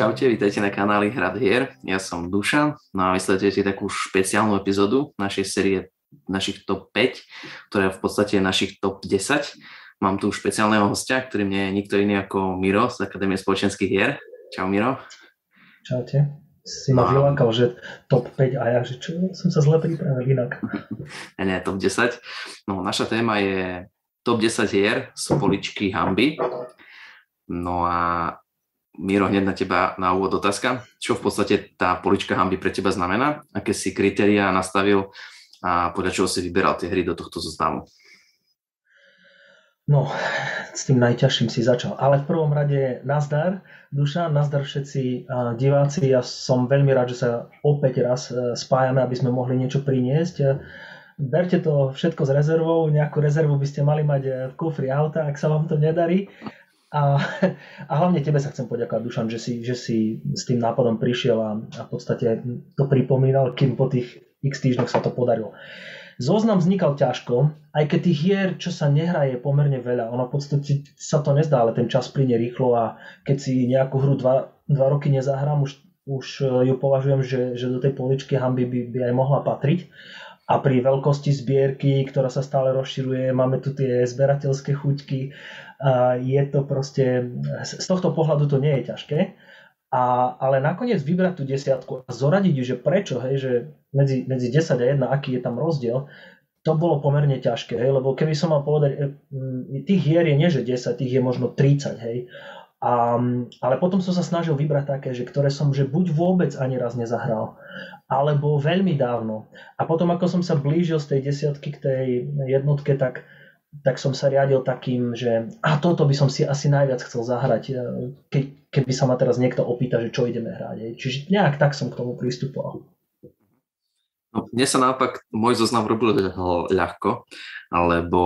Čaute, vítajte na kanáli Hrad hier. Ja som Dušan no a vysledujete takú špeciálnu epizódu našej série našich top 5, ktorá je v podstate našich top 10. Mám tu špeciálneho hostia, ktorým nie je nikto iný ako Miro z Akadémie spoločenských hier. Čau Miro. Čaute. Si ma vylákal, že top 5 a ja, že čo, som sa zle pripravil inak. nie, nie, top 10. No, naša téma je top 10 hier z poličky Hamby. No a Miro, hneď na teba na úvod otázka. Čo v podstate tá polička hamby pre teba znamená? Aké si kritériá nastavil a podľa čoho si vyberal tie hry do tohto zoznamu? No, s tým najťažším si začal. Ale v prvom rade nazdar, Duša, nazdar všetci diváci. Ja som veľmi rád, že sa opäť raz e, spájame, aby sme mohli niečo priniesť. Berte to všetko s rezervou, nejakú rezervu by ste mali mať e, v kufri auta, ak sa vám to nedarí. A, a hlavne tebe sa chcem poďakovať, Dušan, že si, že si s tým nápadom prišiel a, a v podstate to pripomínal, kým po tých x týždňoch sa to podarilo. Zoznam vznikal ťažko, aj keď tých hier, čo sa nehrá, je pomerne veľa. Ono v podstate sa to nezdá, ale ten čas plyne rýchlo a keď si nejakú hru dva, dva roky nezahrám, už, už ju považujem, že, že do tej poličky hamby by, by aj mohla patriť. A pri veľkosti zbierky, ktorá sa stále rozširuje, máme tu tie zberateľské chuťky, je to proste, z tohto pohľadu to nie je ťažké, a, ale nakoniec vybrať tú desiatku a zoradiť ju, že prečo, hej, že medzi, medzi 10 a 1, aký je tam rozdiel, to bolo pomerne ťažké, hej, lebo keby som mal povedať, e, tých hier je nie že 10, tých je možno 30, hej, a, ale potom som sa snažil vybrať také, že ktoré som že buď vôbec ani raz nezahral, alebo veľmi dávno. A potom ako som sa blížil z tej desiatky k tej jednotke, tak, tak som sa riadil takým, že a toto by som si asi najviac chcel zahrať, e, keď, keby sa ma teraz niekto opýta, že čo ideme hrať. Čiže nejak tak som k tomu pristupoval. No, mne sa naopak môj zoznam robil ľahko, lebo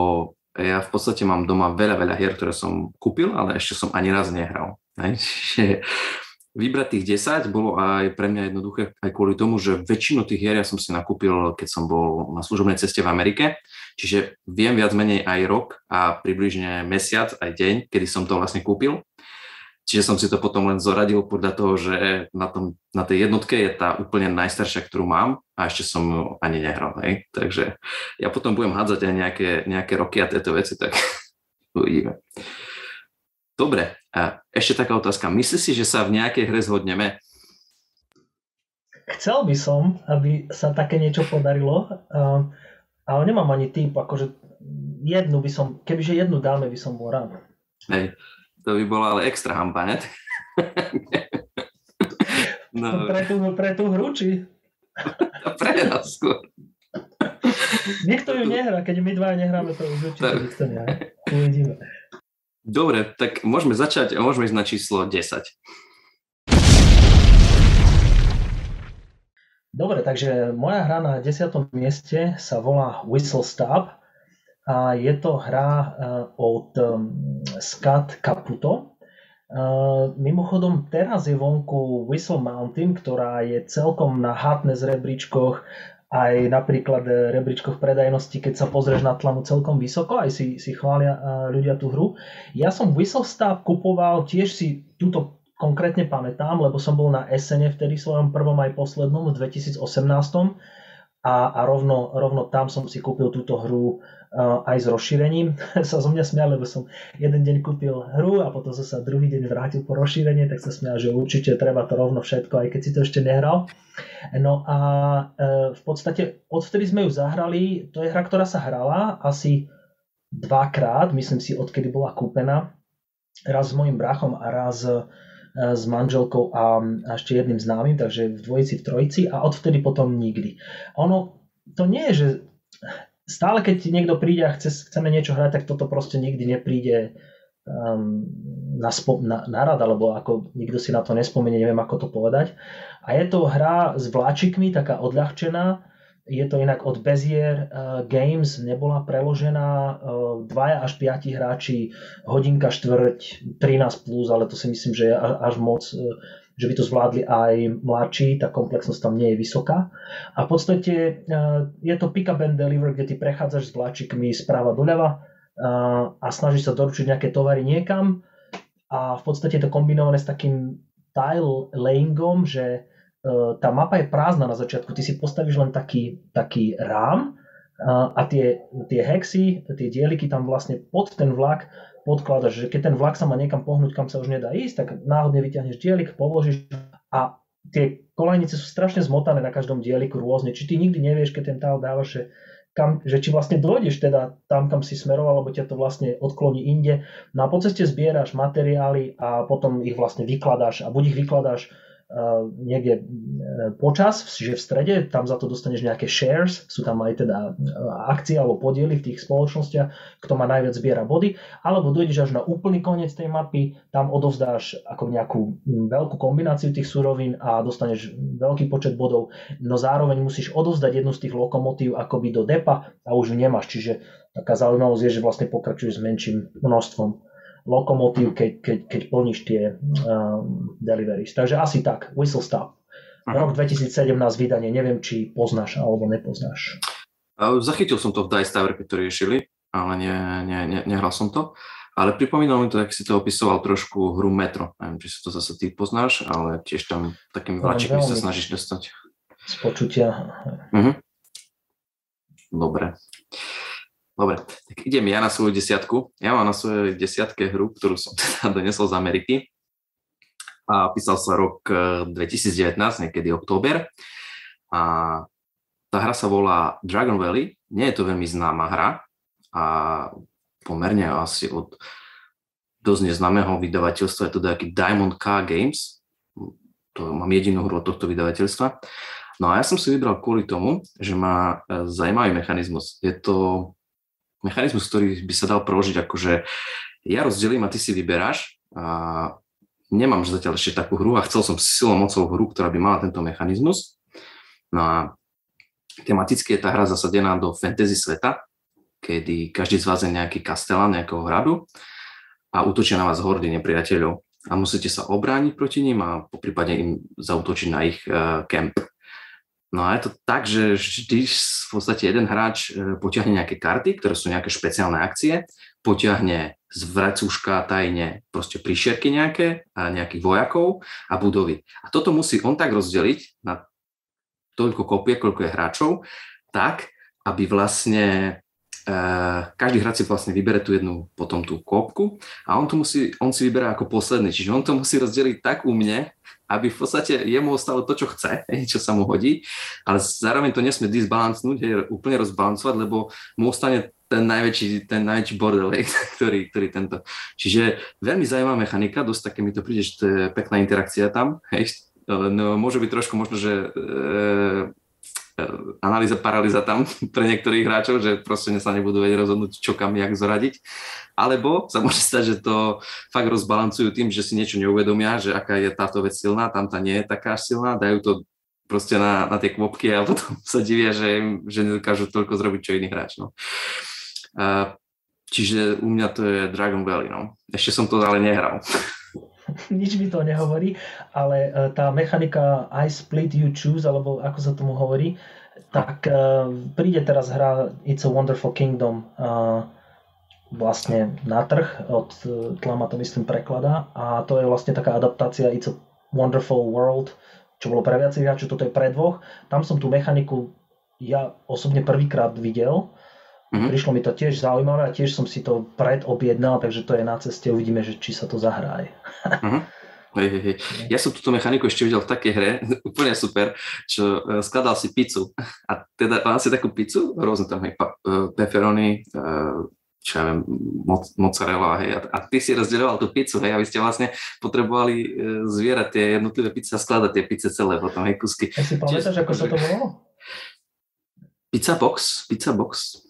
ja v podstate mám doma veľa, veľa hier, ktoré som kúpil, ale ešte som ani raz nehral. Čiže vybrať tých 10 bolo aj pre mňa jednoduché aj kvôli tomu, že väčšinu tých hier ja som si nakúpil, keď som bol na služobnej ceste v Amerike. Čiže viem viac menej aj rok a približne mesiac, aj deň, kedy som to vlastne kúpil. Čiže som si to potom len zoradil podľa toho, že na, tom, na tej jednotke je tá úplne najstaršia, ktorú mám a ešte som ju ani nehral. Hej? Takže ja potom budem hádzať aj nejaké, nejaké roky a tieto veci, tak uvidíme. Dobre, a ešte taká otázka. Myslíš si, že sa v nejakej hre zhodneme? Chcel by som, aby sa také niečo podarilo, ale nemám ani tým, akože jednu by som, kebyže jednu dáme, by som bol rád. Hej, to by bolo ale extra hamba, ne? no. Pre, tú, pre tú hru, či? pre nás skôr. Nikto ju nehrá, keď my dva nehráme, to už určite nikto nehrá. Uvidíme. Dobre, tak môžeme začať a môžeme ísť na číslo 10. Dobre, takže moja hra na 10. mieste sa volá Whistle Stop a je to hra eh, od mm, Scott Caputo. Eh, mimochodom, teraz je vonku Whistle Mountain, ktorá je celkom na hardness rebríčkoch, aj napríklad rebríčkoch predajnosti, keď sa pozrieš na tlamu celkom vysoko, aj si, si chvália eh, ľudia tú hru. Ja som Whistle kupoval, tiež si túto konkrétne pamätám, lebo som bol na SN vtedy svojom prvom aj poslednom v 2018 a, a rovno, rovno tam som si kúpil túto hru aj s rozšírením. sa zo mňa smial, lebo som jeden deň kúpil hru a potom som sa druhý deň vrátil po rozšírenie, tak sa smial, že určite treba to rovno všetko, aj keď si to ešte nehral. No a e, v podstate odvtedy sme ju zahrali, to je hra, ktorá sa hrala asi dvakrát, myslím si, odkedy bola kúpená. Raz s mojim brachom a raz e, s manželkou a, ešte jedným známym, takže v dvojici, v trojici a odvtedy potom nikdy. Ono, to nie je, že stále keď niekto príde a chce, chceme niečo hrať, tak toto proste nikdy nepríde um, na, spo, na, na rad, alebo ako nikto si na to nespomenie, neviem ako to povedať. A je to hra s vláčikmi, taká odľahčená, je to inak od Bezier uh, Games, nebola preložená, uh, dvaja až piati hráči, hodinka štvrť, 13 plus, ale to si myslím, že je až moc. Uh, že by to zvládli aj mladší, tá komplexnosť tam nie je vysoká. A v podstate je to pick up and deliver, kde ty prechádzaš s vláčikmi správa doľava a snažíš sa doručiť nejaké tovary niekam a v podstate je to kombinované s takým tile layingom, že tá mapa je prázdna na začiatku. Ty si postavíš len taký, taký rám a tie, tie hexy, tie dieliky tam vlastne pod ten vlak podkladaš, že keď ten vlak sa má niekam pohnúť, kam sa už nedá ísť, tak náhodne vyťahneš dielik, položíš a tie kolejnice sú strašne zmotané na každom dieliku rôzne. Či ty nikdy nevieš, keď ten tile dávaš, že kam, že či vlastne dojdeš teda tam, kam si smeroval, alebo ťa to vlastne odkloní inde. No a po ceste zbieraš materiály a potom ich vlastne vykladáš a buď ich vykladáš niekde e, počas, že v strede, tam za to dostaneš nejaké shares, sú tam aj teda e, akcie alebo podiely v tých spoločnostiach, kto má najviac zbiera body, alebo dojdeš až na úplný koniec tej mapy, tam odovzdáš ako nejakú veľkú kombináciu tých surovín a dostaneš veľký počet bodov, no zároveň musíš odovzdať jednu z tých lokomotív akoby do depa a už ju nemáš, čiže taká zaujímavosť je, že vlastne pokračuješ s menším množstvom lokomotív, keď, keď, keď plníš tie um, deliveries. Takže asi tak, Whistle Stop. Aha. Rok 2017 vydanie, neviem, či poznáš alebo nepoznáš. Zachytil som to v Dice Tower, keď to riešili, ale nie, nie, nie, nehral som to. Ale pripomínal mi to, ak si to opisoval trošku hru Metro. Neviem, či si to zase ty poznáš, ale tiež tam takými vláčikmi sa snažíš dostať. Z počutia. Uh-huh. Dobre. Dobre, tak idem ja na svoju desiatku. Ja mám na svojej desiatke hru, ktorú som teda donesol z Ameriky. A písal sa rok 2019, eh, niekedy október. A tá hra sa volá Dragon Valley. Nie je to veľmi známa hra a pomerne asi od dosť neznámeho vydavateľstva. Je to nejaký Diamond K Games. To mám jedinú hru od tohto vydavateľstva. No a ja som si vybral kvôli tomu, že má eh, zaujímavý mechanizmus. Je to mechanizmus, ktorý by sa dal preložiť ako, že ja rozdelím a ty si vyberáš a nemám zatiaľ ešte takú hru a chcel som silou mocou hru, ktorá by mala tento mechanizmus. No a tematicky je tá hra zasadená do fantasy sveta, kedy každý z vás je nejaký kastelán nejakého hradu a útočia na vás hordy nepriateľov a musíte sa obrániť proti ním a po prípade im zautočiť na ich uh, camp. No a je to tak, že vždy v podstate jeden hráč e, potiahne nejaké karty, ktoré sú nejaké špeciálne akcie, potiahne z vracúška tajne proste príšerky nejaké, a nejakých vojakov a budovy. A toto musí on tak rozdeliť na toľko kopie, koľko je hráčov, tak, aby vlastne Uh, každý hráč si vlastne vybere tú jednu potom tú kópku a on, to musí, on si vyberá ako posledný. Čiže on to musí rozdeliť tak u mne, aby v podstate jemu ostalo to, čo chce, čo sa mu hodí, ale zároveň to nesmie disbalancnúť, hej, úplne rozbalancovať, lebo mu ostane ten najväčší, ten najväčší bordel, ktorý, ktorý tento. Čiže veľmi zaujímavá mechanika, dosť také mi to príde, že to je pekná interakcia tam, hej, no, môže byť trošku možno, že e, analýza paralýza tam pre niektorých hráčov, že proste sa nebudú vedieť rozhodnúť, čo kam, jak zoradiť. Alebo sa môže stať, že to fakt rozbalancujú tým, že si niečo neuvedomia, že aká je táto vec silná, tam tá nie je taká silná, dajú to proste na, na tie kvopky a potom sa divia, že, že nedokážu toľko zrobiť, čo iný hráč. No. A, čiže u mňa to je Dragon Valley. No. Ešte som to ale nehral. nič mi to nehovorí, ale e, tá mechanika I split you choose, alebo ako sa tomu hovorí, tak e, príde teraz hra It's a Wonderful Kingdom e, vlastne na trh, od Tlama to myslím prekladá a to je vlastne taká adaptácia It's a Wonderful World, čo bolo pre viacej hráčov, toto je pre dvoch. Tam som tú mechaniku ja osobne prvýkrát videl, Mm-hmm. Prišlo mi to tiež zaujímavé a tiež som si to predobjednal, takže to je na ceste, uvidíme, že či sa to zahraje. mm-hmm. Hej, hej, hej. Ja som túto mechaniku ešte videl v takej hre, úplne super, čo uh, skladal si pizzu. A teda mal si takú pizzu, rôzne tam hej, uh, pepperoni, uh, čo ja viem, moc, mozzarella, hej, a, a ty si rozdeľoval tú pizzu, hej, aby ste vlastne potrebovali zvierať tie jednotlivé pizze a skladať tie pizze celé potom, hej, kusky. Ja si pamätáš, ako sa to volalo? Pizza box, pizza box.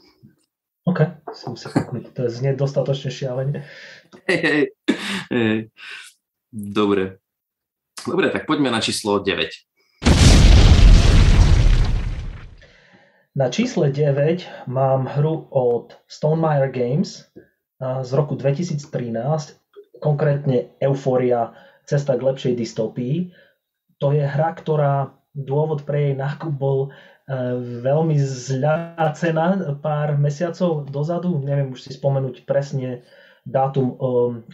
OK, si musím kúknuť. To je znie dostatočne šialene. Hej, hej, hej. Dobre. Dobre, tak poďme na číslo 9. Na čísle 9 mám hru od Stonemaier Games z roku 2013, konkrétne Euphoria, cesta k lepšej dystopii. To je hra, ktorá dôvod pre jej nákup bol veľmi zľa cena pár mesiacov dozadu, neviem už si spomenúť presne dátum um,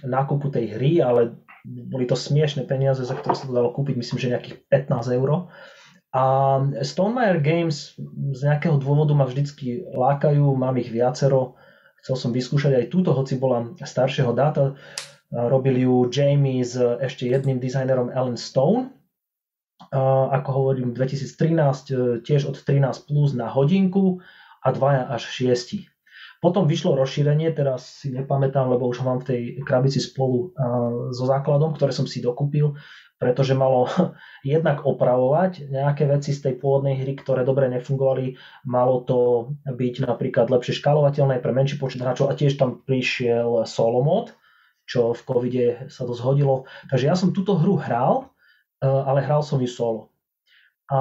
nákupu tej hry, ale boli to smiešne peniaze, za ktoré sa to dalo kúpiť, myslím, že nejakých 15 eur. A Stonemaier Games z nejakého dôvodu ma vždycky lákajú, mám ich viacero, chcel som vyskúšať aj túto, hoci bola staršieho dáta. Robili ju Jamie s ešte jedným dizajnerom Alan Stone, ako hovorím, 2013 tiež od 13 plus na hodinku a 2 až 6. Potom vyšlo rozšírenie, teraz si nepamätám, lebo už ho mám v tej krabici spolu so základom, ktoré som si dokúpil, pretože malo jednak opravovať nejaké veci z tej pôvodnej hry, ktoré dobre nefungovali. Malo to byť napríklad lepšie škálovateľné pre menší počet hráčov a tiež tam prišiel solo mod, čo v covide sa to zhodilo. Takže ja som túto hru hral, ale hral som ju solo. A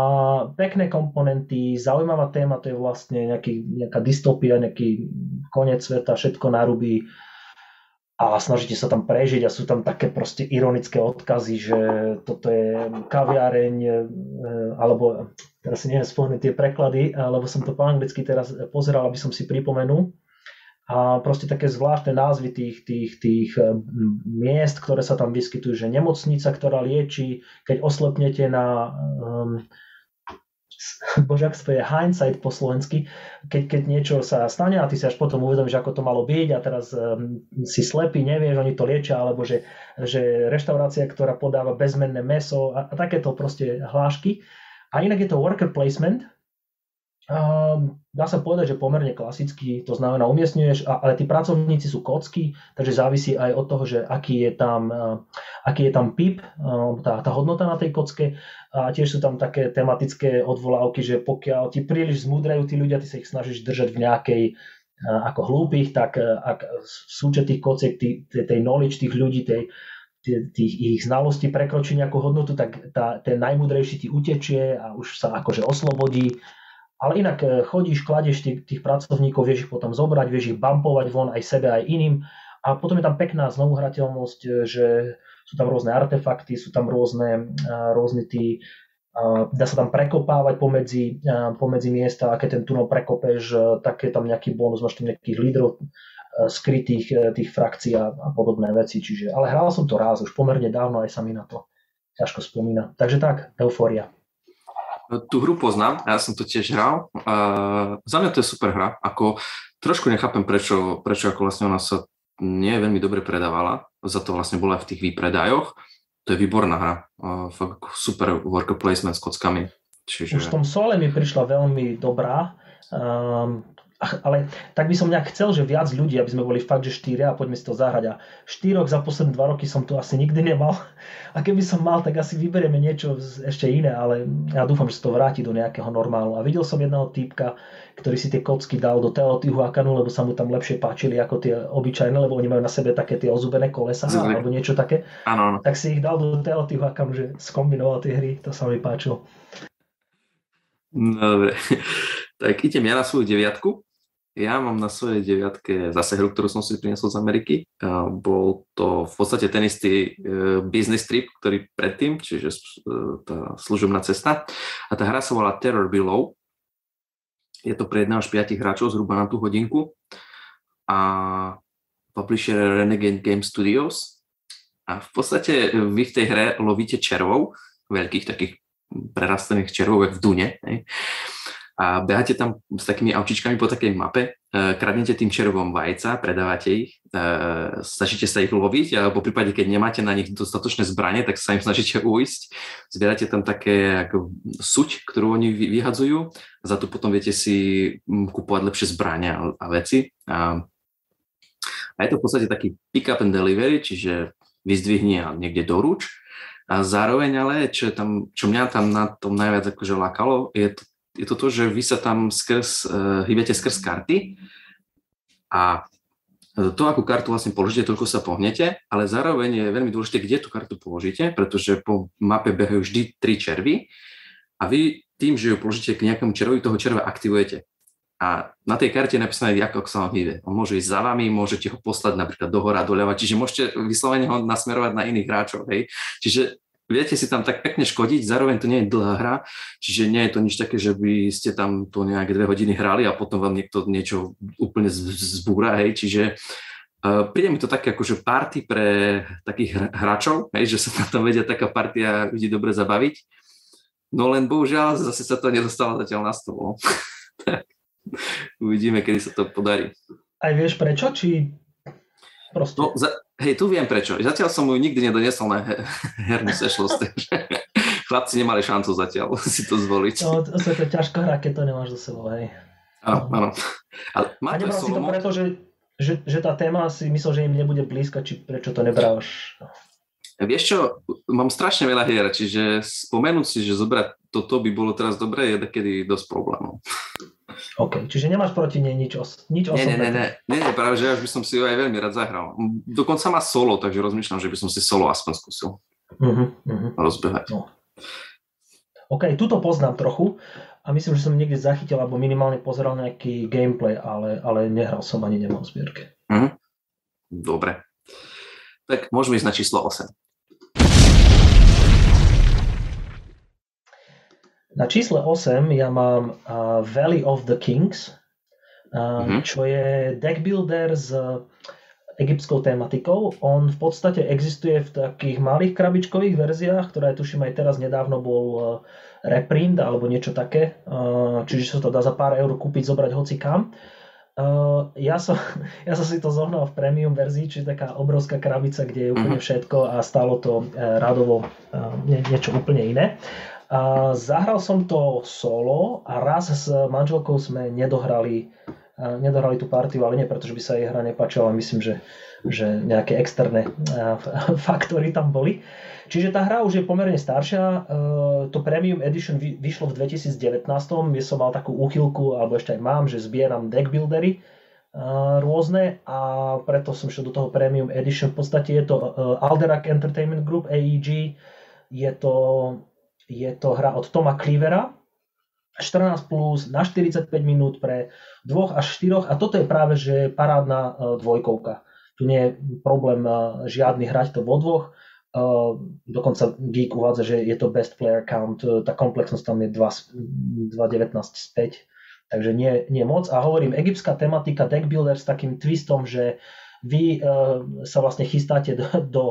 pekné komponenty, zaujímavá téma, to je vlastne nejaký, nejaká dystopia, nejaký koniec sveta, všetko narubí a snažíte sa tam prežiť a sú tam také proste ironické odkazy, že toto je kaviareň, e, alebo teraz si neviem spomenúť tie preklady, alebo som to po anglicky teraz pozeral, aby som si pripomenul. A proste také zvláštne názvy tých, tých, tých e, miest, ktoré sa tam vyskytujú, že nemocnica, ktorá lieči, keď oslepnete na um, bože, ak to je hindsight po slovensky, keď, keď niečo sa stane a ty si až potom uvedomíš, ako to malo byť a teraz um, si slepý, nevieš, oni to liečia, alebo že, že reštaurácia, ktorá podáva bezmenné meso a, a takéto proste hlášky. A inak je to worker placement, Um, dá sa povedať, že pomerne klasicky, to znamená umiestňuješ, ale tí pracovníci sú kocky, takže závisí aj od toho, že aký je tam, uh, aký je tam PIP, uh, tá, tá hodnota na tej kocke. A tiež sú tam také tematické odvolávky, že pokiaľ ti príliš zmúdrajú tí ľudia, ty sa ich snažíš držať v nejakej uh, ako hlúpych, tak ak súčet tých kociek, tý, tej knowledge tých ľudí, tej, tých ich znalostí prekročí nejakú hodnotu, tak tá, ten najmudrejší ti utečie a už sa akože oslobodí ale inak e, chodíš, kladeš tých, tých pracovníkov, vieš ich potom zobrať, vieš ich bumpovať von aj sebe, aj iným. A potom je tam pekná znovuhrateľnosť, e, že sú tam rôzne artefakty, sú tam rôzne, e, rôzne tí, dá sa tam prekopávať pomedzi, pomedzi miesta, a keď ten tunel prekopeš, tak je tam nejaký bonus, máš tam nejakých lídrov skrytých tých frakcií a, a podobné veci. Čiže, ale hral som to raz, už pomerne dávno, aj sa mi na to ťažko spomína. Takže tak, Eufória. Tú hru poznám, ja som to tiež hral. Uh, za mňa to je super hra. Ako, trošku nechápem, prečo, prečo ako vlastne ona sa nie veľmi dobre predávala. Za to vlastne bola v tých výpredajoch. To je výborná hra. Uh, fakt super worker placement s kockami. Čiže... Už v tom sole mi prišla veľmi dobrá. Um, ale tak by som nejak chcel, že viac ľudí, aby sme boli fakt, že štyria a poďme si to zahrať. A štyroch za posledné dva roky som tu asi nikdy nemal. A keby som mal, tak asi vyberieme niečo ešte iné, ale ja dúfam, že sa to vráti do nejakého normálu. A videl som jedného týpka, ktorý si tie kocky dal do Teotihuacanu, lebo sa mu tam lepšie páčili ako tie obyčajné, lebo oni majú na sebe také tie ozubené kolesa alebo niečo také. Ano. Tak si ich dal do Teotihuacanu, že skombinoval tie hry, to sa mi páčilo. No dobre, tak idem ja na svoju deviatku. Ja mám na svojej deviatke zase hru, ktorú som si priniesol z Ameriky. Bol to v podstate ten istý e, business trip, ktorý predtým, čiže e, tá služobná cesta. A tá hra sa volá Terror Below. Je to pre 1 až 5 hráčov zhruba na tú hodinku. A publisher Renegade Game Studios. A v podstate vy v tej hre lovíte červov, veľkých takých prerastených červov, jak v Dune. Hej a beháte tam s takými aučičkami po takej mape, e, kradnete tým červom vajca, predávate ich, e, snažíte sa ich loviť, alebo po prípade, keď nemáte na nich dostatočné zbranie, tak sa im snažíte ujsť. Zbierate tam také ako suť, ktorú oni vyhadzujú, za to potom viete si kúpovať lepšie zbrania a veci. A, je to v podstate taký pick up and delivery, čiže vyzdvihni a niekde doruč. A zároveň ale, čo, tam, čo mňa tam na tom najviac akože lákalo, je to je to to, že vy sa tam skrz, uh, hýbete skrz karty a to, akú kartu vlastne položíte, toľko sa pohnete, ale zároveň je veľmi dôležité, kde tú kartu položíte, pretože po mape behajú vždy tri červy a vy tým, že ju položíte k nejakému červovi, toho červa aktivujete. A na tej karte je napísané, ako sa vám hýbe. On môže ísť za vami, môžete ho poslať napríklad do hora, doľava, čiže môžete vyslovene ho nasmerovať na iných hráčov. Hej. Čiže viete si tam tak pekne škodiť, zároveň to nie je dlhá hra, čiže nie je to nič také, že by ste tam to nejaké dve hodiny hrali a potom vám niekto niečo úplne zbúra, hej, čiže Uh, príde mi to také akože party pre takých hráčov, hej, že sa tom vedia taká partia ľudí dobre zabaviť. No len bohužiaľ zase sa to nedostalo zatiaľ na stôl. Uvidíme, kedy sa to podarí. Aj vieš prečo, či proste? No, za, hej, tu viem prečo. Zatiaľ som ju nikdy nedoniesol na he, hernú sešlosť, takže chlapci nemali šancu zatiaľ si to zvoliť. No, to, to je ťažko hrať, keď to nemáš za sebou, hej. Áno, áno. Ale A nebral si to preto, že že, že tá téma si myslel, že im nebude blízka, či prečo to nebráš? Vieš čo, mám strašne veľa hier, čiže spomenúť si, že zobrať toto by bolo teraz dobré, je takedy dosť problémov. OK, čiže nemáš proti nej nič, os- nič nie, nie, nie, nie, nie, nie, práve, že ja by som si ju aj veľmi rád zahral. Dokonca má solo, takže rozmýšľam, že by som si solo aspoň skúsil uh-huh, uh-huh. rozbehať. No. OK, tuto poznám trochu a myslím, že som niekde zachytil alebo minimálne pozeral nejaký gameplay, ale, ale nehral som ani nemám v zbierke. Mm. Dobre. Tak môžeme ísť na číslo 8. Na čísle 8 ja mám uh, Valley of the Kings, uh, mm-hmm. čo je deck builder s egyptskou tematikou. On v podstate existuje v takých malých krabičkových verziách, ktoré tuším aj teraz nedávno bol uh, reprint alebo niečo také, uh, čiže sa to dá za pár eur kúpiť, zobrať hoci kam. Uh, ja, som, ja som si to zohnal v premium verzii, čiže taká obrovská krabica, kde je úplne mhm. všetko a stálo to radovo nie, niečo úplne iné. Zahral som to solo a raz s manželkou sme nedohrali, nedohrali tú partiu, ale nie preto, že by sa jej hra nepáčila, myslím, že, že nejaké externé faktory tam boli. Čiže tá hra už je pomerne staršia. E, to Premium Edition vyšlo v 2019, kde som mal takú úchylku, alebo ešte aj mám, že zbieram deck buildery e, rôzne a preto som šiel do toho Premium Edition. V podstate je to e, Alderac Entertainment Group, AEG. Je to, je to hra od Toma Cleavera, 14 plus na 45 minút pre dvoch až štyroch a toto je práve že parádna dvojkovka. Tu nie je problém žiadny hrať to vo dvoch dokonca Geek uvádza, že je to best player count, e, tá komplexnosť tam je 2.19 späť, takže nie, nie moc. A hovorím, egyptská tematika deck builder s takým twistom, že vy sa vlastne chystáte do, do,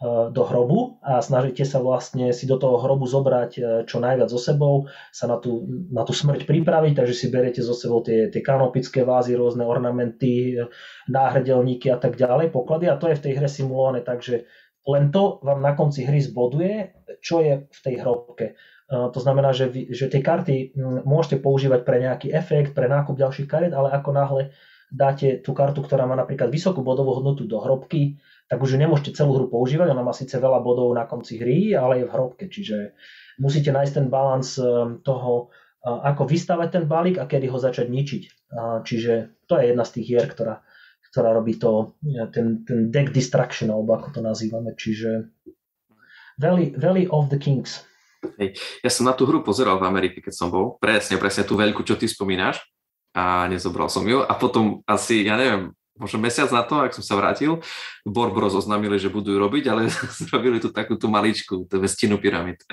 do hrobu a snažíte sa vlastne si do toho hrobu zobrať uh, čo najviac so sebou, sa na tú, na tú smrť pripraviť, takže si beriete so sebou tie, tie kanopické vázy, rôzne ornamenty, náhrdelníky a tak ďalej, poklady a to je v tej hre simulované, takže len to vám na konci hry zboduje, čo je v tej hrobke. To znamená, že, vy, že tie karty môžete používať pre nejaký efekt, pre nákup ďalších kariet, ale ako náhle dáte tú kartu, ktorá má napríklad vysokú bodovú hodnotu do hrobky, tak už ju nemôžete celú hru používať, ona má síce veľa bodov na konci hry, ale je v hrobke, čiže musíte nájsť ten balans e, toho, ako vystavať ten balík a kedy ho začať ničiť. Čiže to je jedna z tých hier, ktorá, ktorá robí to, ten, ten deck distraction, alebo ako to nazývame, čiže Valley, Valley of the Kings. Hej. Ja som na tú hru pozeral v Amerike, keď som bol, presne, presne tú veľkú, čo ty spomínaš a nezobral som ju a potom asi, ja neviem, možno mesiac na to, ak som sa vrátil, Borb oznámili, že budú robiť, ale zrobili tu takú tú maličku, tú vestinu pyramid.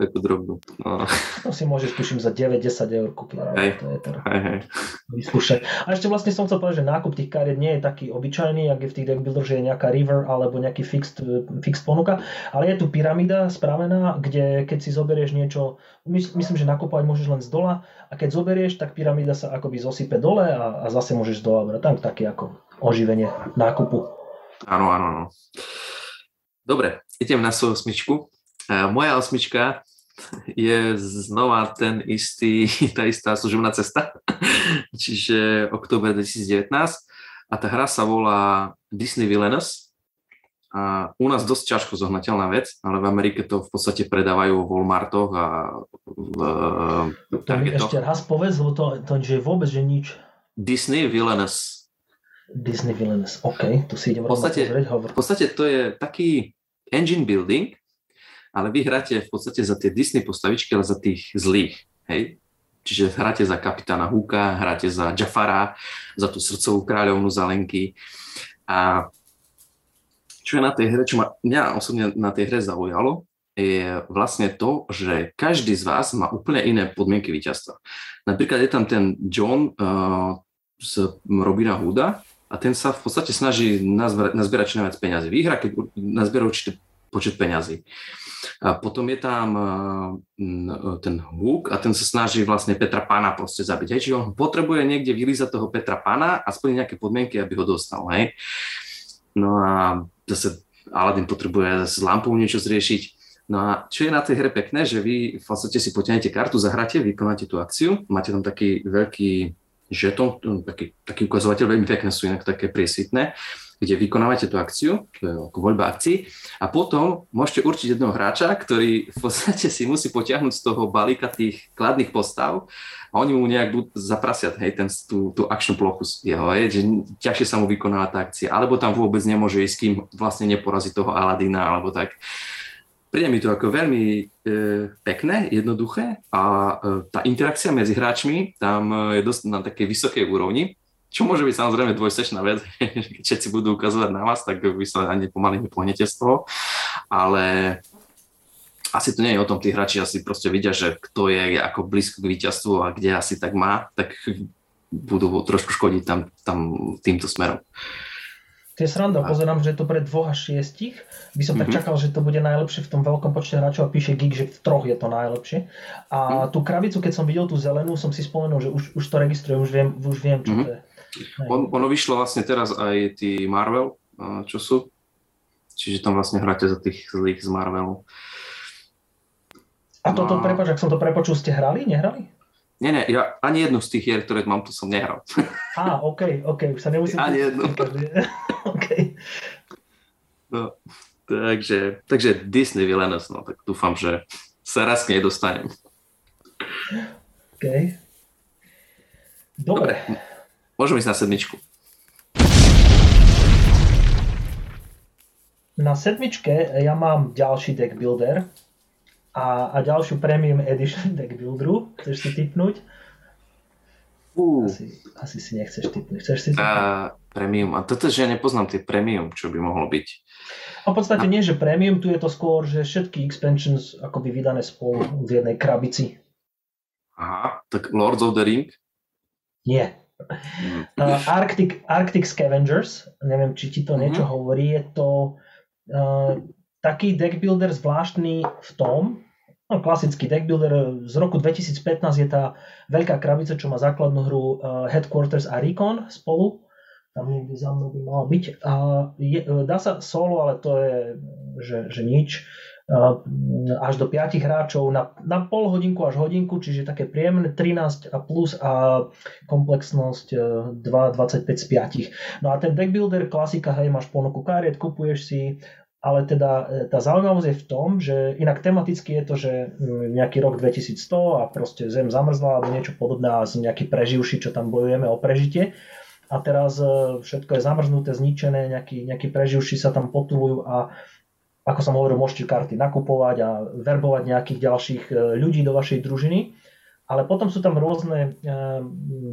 Takú drobnú. No. To si môžeš, tuším, za 9-10 eur kúpiť. Hej, to je teda hej, hej. A ešte vlastne som chcel povedať, že nákup tých kariet nie je taký obyčajný, ak je v tých deck builder, že je nejaká river alebo nejaký fixed, fixed ponuka, ale je tu pyramída spravená, kde keď si zoberieš niečo, myslím, že nakupovať môžeš len z dola a keď zoberieš, tak pyramída sa akoby zosype dole a, a zase môžeš z dola brať. Tam taký ako oživenie nákupu. Áno, áno, áno. Dobre, idem na svoju osmičku. Moja osmička je znova ten istý, tá istá služobná cesta, čiže október 2019 a tá hra sa volá Disney Villainous. A u nás dosť ťažko zohnateľná vec, ale v Amerike to v podstate predávajú v Walmartoch a v mi ešte raz povedz, lebo to, to že vôbec, že nič. Disney Villainous. Disney Villainous, OK, tu si idem v podstate, pozrieť, hovor. V podstate to je taký engine building, ale vy hráte v podstate za tie Disney postavičky, ale za tých zlých, hej? Čiže hráte za kapitána Huka, hráte za Jafara, za tú srdcovú kráľovnú Zalenky. A čo je na tej hre, čo ma mňa osobne na tej hre zaujalo, je vlastne to, že každý z vás má úplne iné podmienky víťazstva. Napríklad je tam ten John uh, z Robina Hooda, a ten sa v podstate snaží nazbierať čo najviac peniazy. Výhra, keď nazbiera určitý počet peňazí. A potom je tam ten Hook a ten sa snaží vlastne Petra Pána proste zabiť. Hej, čiže on potrebuje niekde vylízať toho Petra Pána a splniť nejaké podmienky, aby ho dostal. Hej. No a zase Aladdin potrebuje s lampou niečo zriešiť. No a čo je na tej hre pekné, že vy v podstate si potiahnete kartu, zahráte, vykonáte tú akciu, máte tam taký veľký žeton, taký, taký ukazovateľ, veľmi pekné sú inak také priesvitné, kde vykonávate tú akciu, to je ako voľba akcií, a potom môžete určiť jedného hráča, ktorý v podstate si musí potiahnuť z toho balíka tých kladných postav a oni mu nejak budú zaprasiať, hej, ten, tú, tú akčnú plochu jeho, hej, že ťažšie sa mu vykonáva tá akcia, alebo tam vôbec nemôže ísť, kým vlastne neporazí toho Aladina, alebo tak. Príde mi to ako veľmi e, pekné, jednoduché a e, tá interakcia medzi hráčmi tam e, je dosť na takej vysokej úrovni, čo môže byť samozrejme dvojsečná vec, keď všetci budú ukazovať na vás, tak vy sa ani pomaly nepohnete z toho, ale asi to nie je o tom, tí hráči asi proste vidia, že kto je ako blízko k víťazstvu a kde asi tak má, tak budú trošku škodiť tam, tam týmto smerom. Je sranda, pozerám, že je to pre dvoch až šiestich. By som mm-hmm. tak mhm. čakal, že to bude najlepšie v tom veľkom počte hráčov a píše Geek, že v troch je to najlepšie. A mm-hmm. tú krabicu, keď som videl tú zelenú, som si spomenul, že už, už to registrujem, už viem, už viem čo mm-hmm. to je. On, ono vyšlo vlastne teraz aj tí Marvel, čo sú. Čiže tam vlastne hráte za tých zlých z Marvelu. A toto, no. prepáč, ak som to prepočul, ste hrali, nehrali? Nie, nie, ja ani jednu z tých hier, ktoré mám, to som nehral. Á, OK, OK, už sa nemusím... Ani jednu. OK. No, takže, takže Disney Villainous, no, tak dúfam, že sa raz k nej dostanem. OK. Dobre. Dobre. Môžeme ísť na sedmičku. Na sedmičke ja mám ďalší deck builder, a, a ďalšiu Premium Edition deck builderu. Chceš si typnúť? Uh. Asi, asi si nechceš typnúť. Chceš si typnúť? Uh, premium. A toto, že ja nepoznám tie premium, čo by mohlo byť. A v podstate a... nie, že premium, tu je to skôr, že všetky expansions akoby vydané spolu v jednej krabici. Aha, tak Lords of the Ring? Nie. Uh, Arctic, Arctic Scavengers, neviem, či ti to mm-hmm. niečo hovorí, je to uh, taký deckbuilder zvláštny v tom, no, klasický deckbuilder z roku 2015 je tá veľká krabica, čo má základnú hru uh, Headquarters a Recon spolu. Tam niekde za mnou by mala byť. A je, dá sa solo, ale to je, že, že nič. Až do 5 hráčov na, na pol hodinku až hodinku, čiže také príjemné 13 a plus a komplexnosť uh, 2,25 z 5. No a ten deckbuilder, klasika, hej, máš ponuku kariet, kupuješ si, ale teda e, tá zaujímavosť je v tom, že inak tematicky je to, že mm, nejaký rok 2100 a proste zem zamrzla alebo niečo podobné a nejaký preživší, čo tam bojujeme o prežitie. A teraz e, všetko je zamrznuté, zničené, nejaký, nejaký preživší sa tam potulujú a ako som hovoril, môžete karty nakupovať a verbovať nejakých ďalších e, ľudí do vašej družiny ale potom sú tam rôzne e,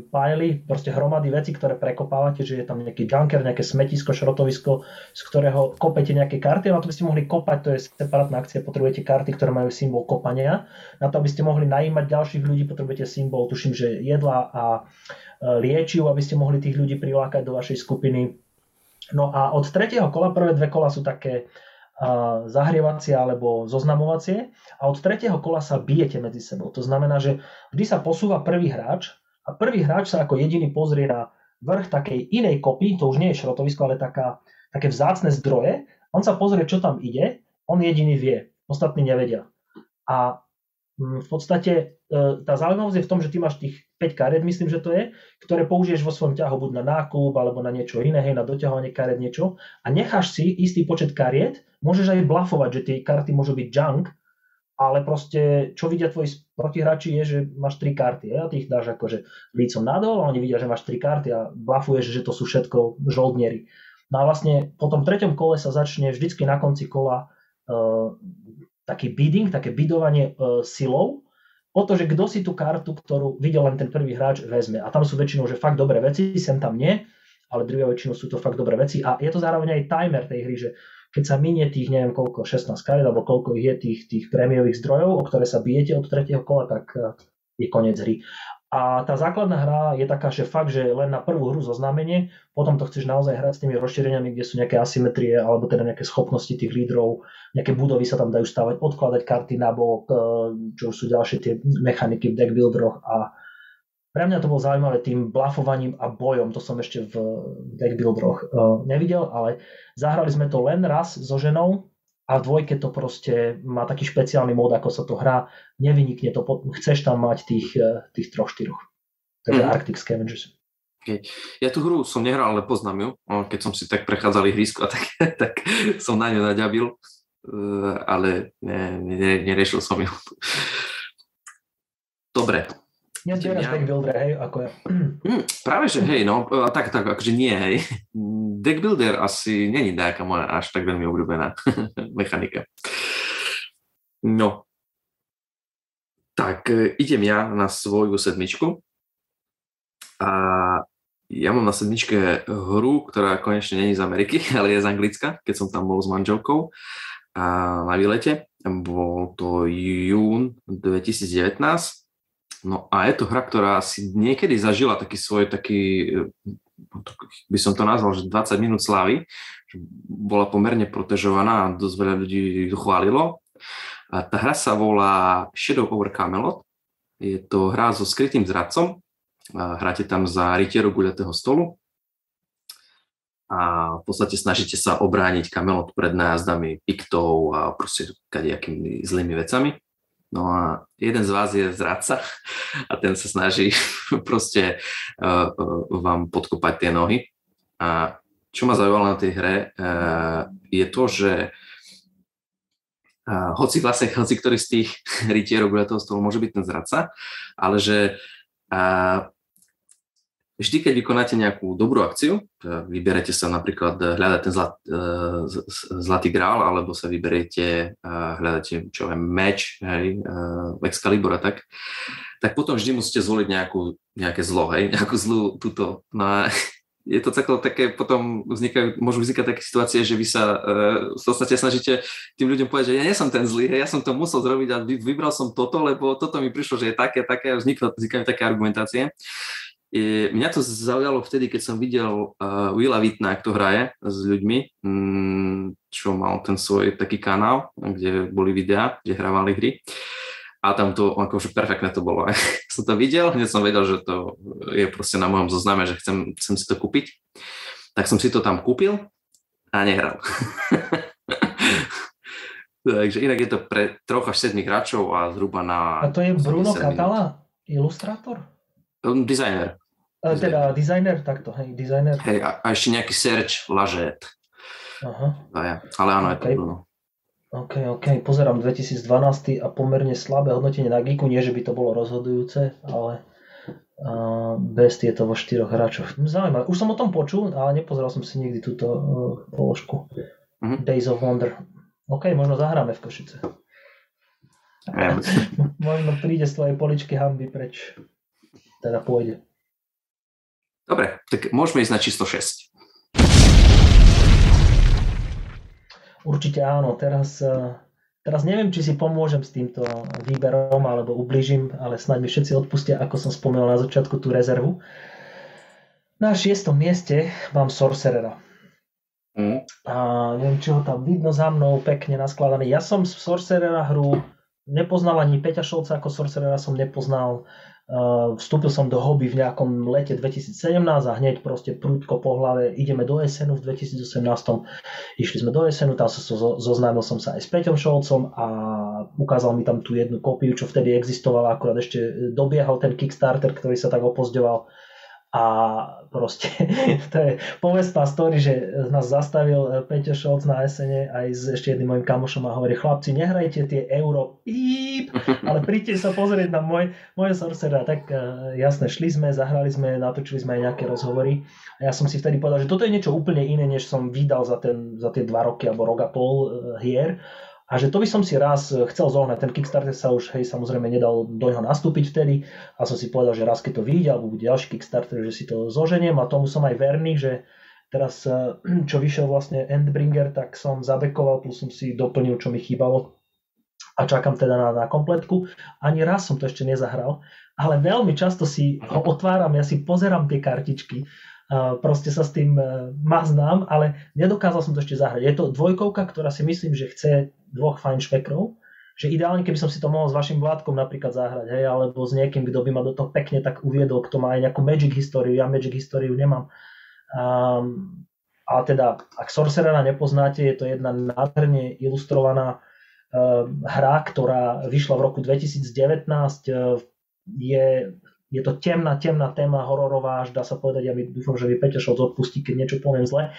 pajly, proste hromady veci, ktoré prekopávate, že je tam nejaký junker, nejaké smetisko, šrotovisko, z ktorého kopete nejaké karty. Na to by ste mohli kopať, to je separátna akcia, potrebujete karty, ktoré majú symbol kopania. Na to, aby ste mohli najímať ďalších ľudí, potrebujete symbol, tuším, že jedla a e, liečiv, aby ste mohli tých ľudí prilákať do vašej skupiny. No a od tretieho kola, prvé dve kola sú také zahrievacie alebo zoznamovacie a od tretieho kola sa bijete medzi sebou. To znamená, že vždy sa posúva prvý hráč a prvý hráč sa ako jediný pozrie na vrch takej inej kopy, to už nie je šrotovisko, ale taká, také vzácne zdroje. On sa pozrie, čo tam ide, on jediný vie, ostatní nevedia. A v podstate e, tá zaujímavosť je v tom, že ty máš tých 5 kariet, myslím, že to je, ktoré použiješ vo svojom ťahu buď na nákup alebo na niečo iné, hej, na doťahovanie kariet niečo a necháš si istý počet kariet, môžeš aj blafovať, že tie karty môžu byť junk, ale proste, čo vidia tvoji protihráči je, že máš 3 karty hej, a ty ich dáš akože lícom nadol a oni vidia, že máš 3 karty a blafuješ, že to sú všetko žoldniery. No a vlastne po tom treťom kole sa začne vždycky na konci kola uh, taký bidding, také bidovanie uh, silou, o to, že kto si tú kartu, ktorú videl len ten prvý hráč, vezme. A tam sú väčšinou, že fakt dobré veci, sem tam nie, ale druhá väčšinou sú to fakt dobré veci. A je to zároveň aj timer tej hry, že keď sa minie tých, neviem koľko, 16 kariet, alebo koľko je tých, tých prémiových zdrojov, o ktoré sa bijete od tretieho kola, tak eh, je koniec hry. A tá základná hra je taká, že fakt, že len na prvú hru zoznámenie, potom to chceš naozaj hrať s tými rozšíreniami, kde sú nejaké asymetrie, alebo teda nejaké schopnosti tých lídrov, nejaké budovy sa tam dajú stavať, odkladať karty na bok, e, čo sú ďalšie tie mechaniky v deckbuilderoch a pre mňa to bolo zaujímavé tým blafovaním a bojom, to som ešte v deckbuilderoch e, nevidel, ale zahrali sme to len raz so ženou, a v dvojke to proste má taký špeciálny mód, ako sa to hrá, nevynikne to, chceš tam mať tých, eh, tých troch, štyroch. Takže mm. Arctic Scavengers. Okay. Ja tú hru som nehral, ale poznám ju. Keď som si tak prechádzal ihrisko, tak, tak som na ňu naďabil, eh, ale ne, ne, neriešil som ju. Dobre, Nezdieľaš deck builder, hej, ako ja. Mm, práve, že hej, no, tak, tak, akože nie, hej. Deck builder asi není nejaká moja až tak veľmi obľúbená mechanika. No. Tak, e, idem ja na svoju sedmičku. A ja mám na sedmičke hru, ktorá konečne není z Ameriky, ale je z Anglicka, keď som tam bol s manželkou a na výlete. Bol to jún 2019 No a je to hra, ktorá si niekedy zažila taký svoj taký, eh, by som to nazval, že 20 minút slávy. Bola pomerne protežovaná a dosť veľa ľudí ju chválilo. A tá hra sa volá Shadow over Camelot. Je to hra so skrytým zradcom. Hráte tam za rytierov guľatého stolu a v podstate snažíte sa obrániť Camelot pred nájazdami piktov a proste kadejakými zlými vecami. No a jeden z vás je zradca a ten sa snaží proste uh, uh, vám podkopať tie nohy. A čo ma zaujalo na tej hre, uh, je to, že hoci vlastne, hoci ktorý z tých rytierov toho stolu môže byť ten zradca, ale že vždy, keď vykonáte nejakú dobrú akciu, vyberete sa napríklad eh, hľadať ten zlat, eh, zlatý grál, alebo sa vyberiete hľadáte čo viem, meč, hej, Excalibur a tak, tak potom vždy musíte zvoliť nejakú, nejaké zlo, hej, nejakú zlú túto. No je to celkom také, potom vznikajú, môžu vznikať také situácie, že vy sa v podstate snažíte tým ľuďom povedať, že ja nie som ten zlý, hej, ja som to musel zrobiť a vybral som toto, lebo toto mi prišlo, že je také, také a vznikajú také argumentácie. I mňa to zaujalo vtedy, keď som videl uh, Willa Wittna, ak to hraje s ľuďmi, um, čo mal ten svoj taký kanál, kde boli videá, kde hrávali hry. A tam to, akože perfektné to bolo. som to videl, hneď som vedel, že to je proste na mojom zozname, že chcem, chcem si to kúpiť. Tak som si to tam kúpil a nehral. Takže inak je to pre troch až sedmých hráčov a zhruba na... A to je Bruno Catala, ilustrátor? Designer. E, teda designer, takto, hej, designer. Hej, a, a ešte nejaký search, lažet. Aha. A ja, ale áno, okay. je to Bruno. OK, OK, pozerám 2012 a pomerne slabé hodnotenie na Geeku, nie že by to bolo rozhodujúce, ale uh, best je to vo štyroch hráčoch. Zaujímavé, už som o tom počul, ale nepozeral som si nikdy túto uh, položku. Uh-huh. Days of Wonder. OK, možno zahráme v Košice. Možno príde z tvojej poličky hamby preč teda pôjde. Dobre, tak môžeme ísť na čisto 6. Určite áno, teraz, eh, teraz neviem, či si pomôžem s týmto výberom alebo ubližím, ale snáď mi všetci odpustia, ako som spomínal na začiatku tú rezervu. Na šiestom mieste mám Sorcerera. Mm. A neviem, či ho tam vidno za mnou, pekne naskladaný. Ja som z Sorcerera hru nepoznal ani Peťa Šolca ako Sorcerera som nepoznal. Uh, vstúpil som do hobby v nejakom lete 2017 a hneď proste prúdko po hlave ideme do SNu v 2018. Išli sme do SNu, tam sa so, zoznámil som sa aj s Peťom Šolcom a ukázal mi tam tú jednu kópiu, čo vtedy existovala, akurát ešte dobiehal ten Kickstarter, ktorý sa tak opozďoval a proste to je povestná story, že nás zastavil Peťo Šolc na SN aj s ešte jedným mojim kamošom a hovorí, chlapci, nehrajte tie euro, píp, ale príďte sa pozrieť na môj, môj sorcera. Tak uh, jasne, šli sme, zahrali sme, natočili sme aj nejaké rozhovory a ja som si vtedy povedal, že toto je niečo úplne iné, než som vydal za, ten, za tie dva roky alebo rok a pol uh, hier a že to by som si raz eh, chcel zohnať. Ten Kickstarter sa už, hej, samozrejme nedal do neho nastúpiť vtedy a som si povedal, že raz keď to vyjde, alebo bude ďalší Kickstarter, že si to zoženiem a tomu som aj verný, že teraz, eh, čo vyšiel vlastne Endbringer, tak som zabekoval, plus som si doplnil, čo mi chýbalo. a čakám teda na, na kompletku. Ani raz som to ešte nezahral, ale veľmi často si ho otváram, ja si pozerám tie kartičky, proste sa s tým uh, maznám, ale nedokázal som to ešte zahrať. Je to dvojkovka, ktorá si myslím, že chce dvoch fajn špekrov, že ideálne, keby som si to mohol s vašim Vládkom napríklad zahrať, hej, alebo s niekým, kto by ma do toho pekne tak uviedol, kto má aj nejakú Magic históriu, ja Magic históriu nemám. Um, ale teda, ak Sorcerera nepoznáte, je to jedna nádherne ilustrovaná uh, hra, ktorá vyšla v roku 2019. Uh, je, je to temná, temná téma, hororová, až dá sa povedať, ja dúfam, že Peťa Šolc odpustí, keď niečo poviem zle.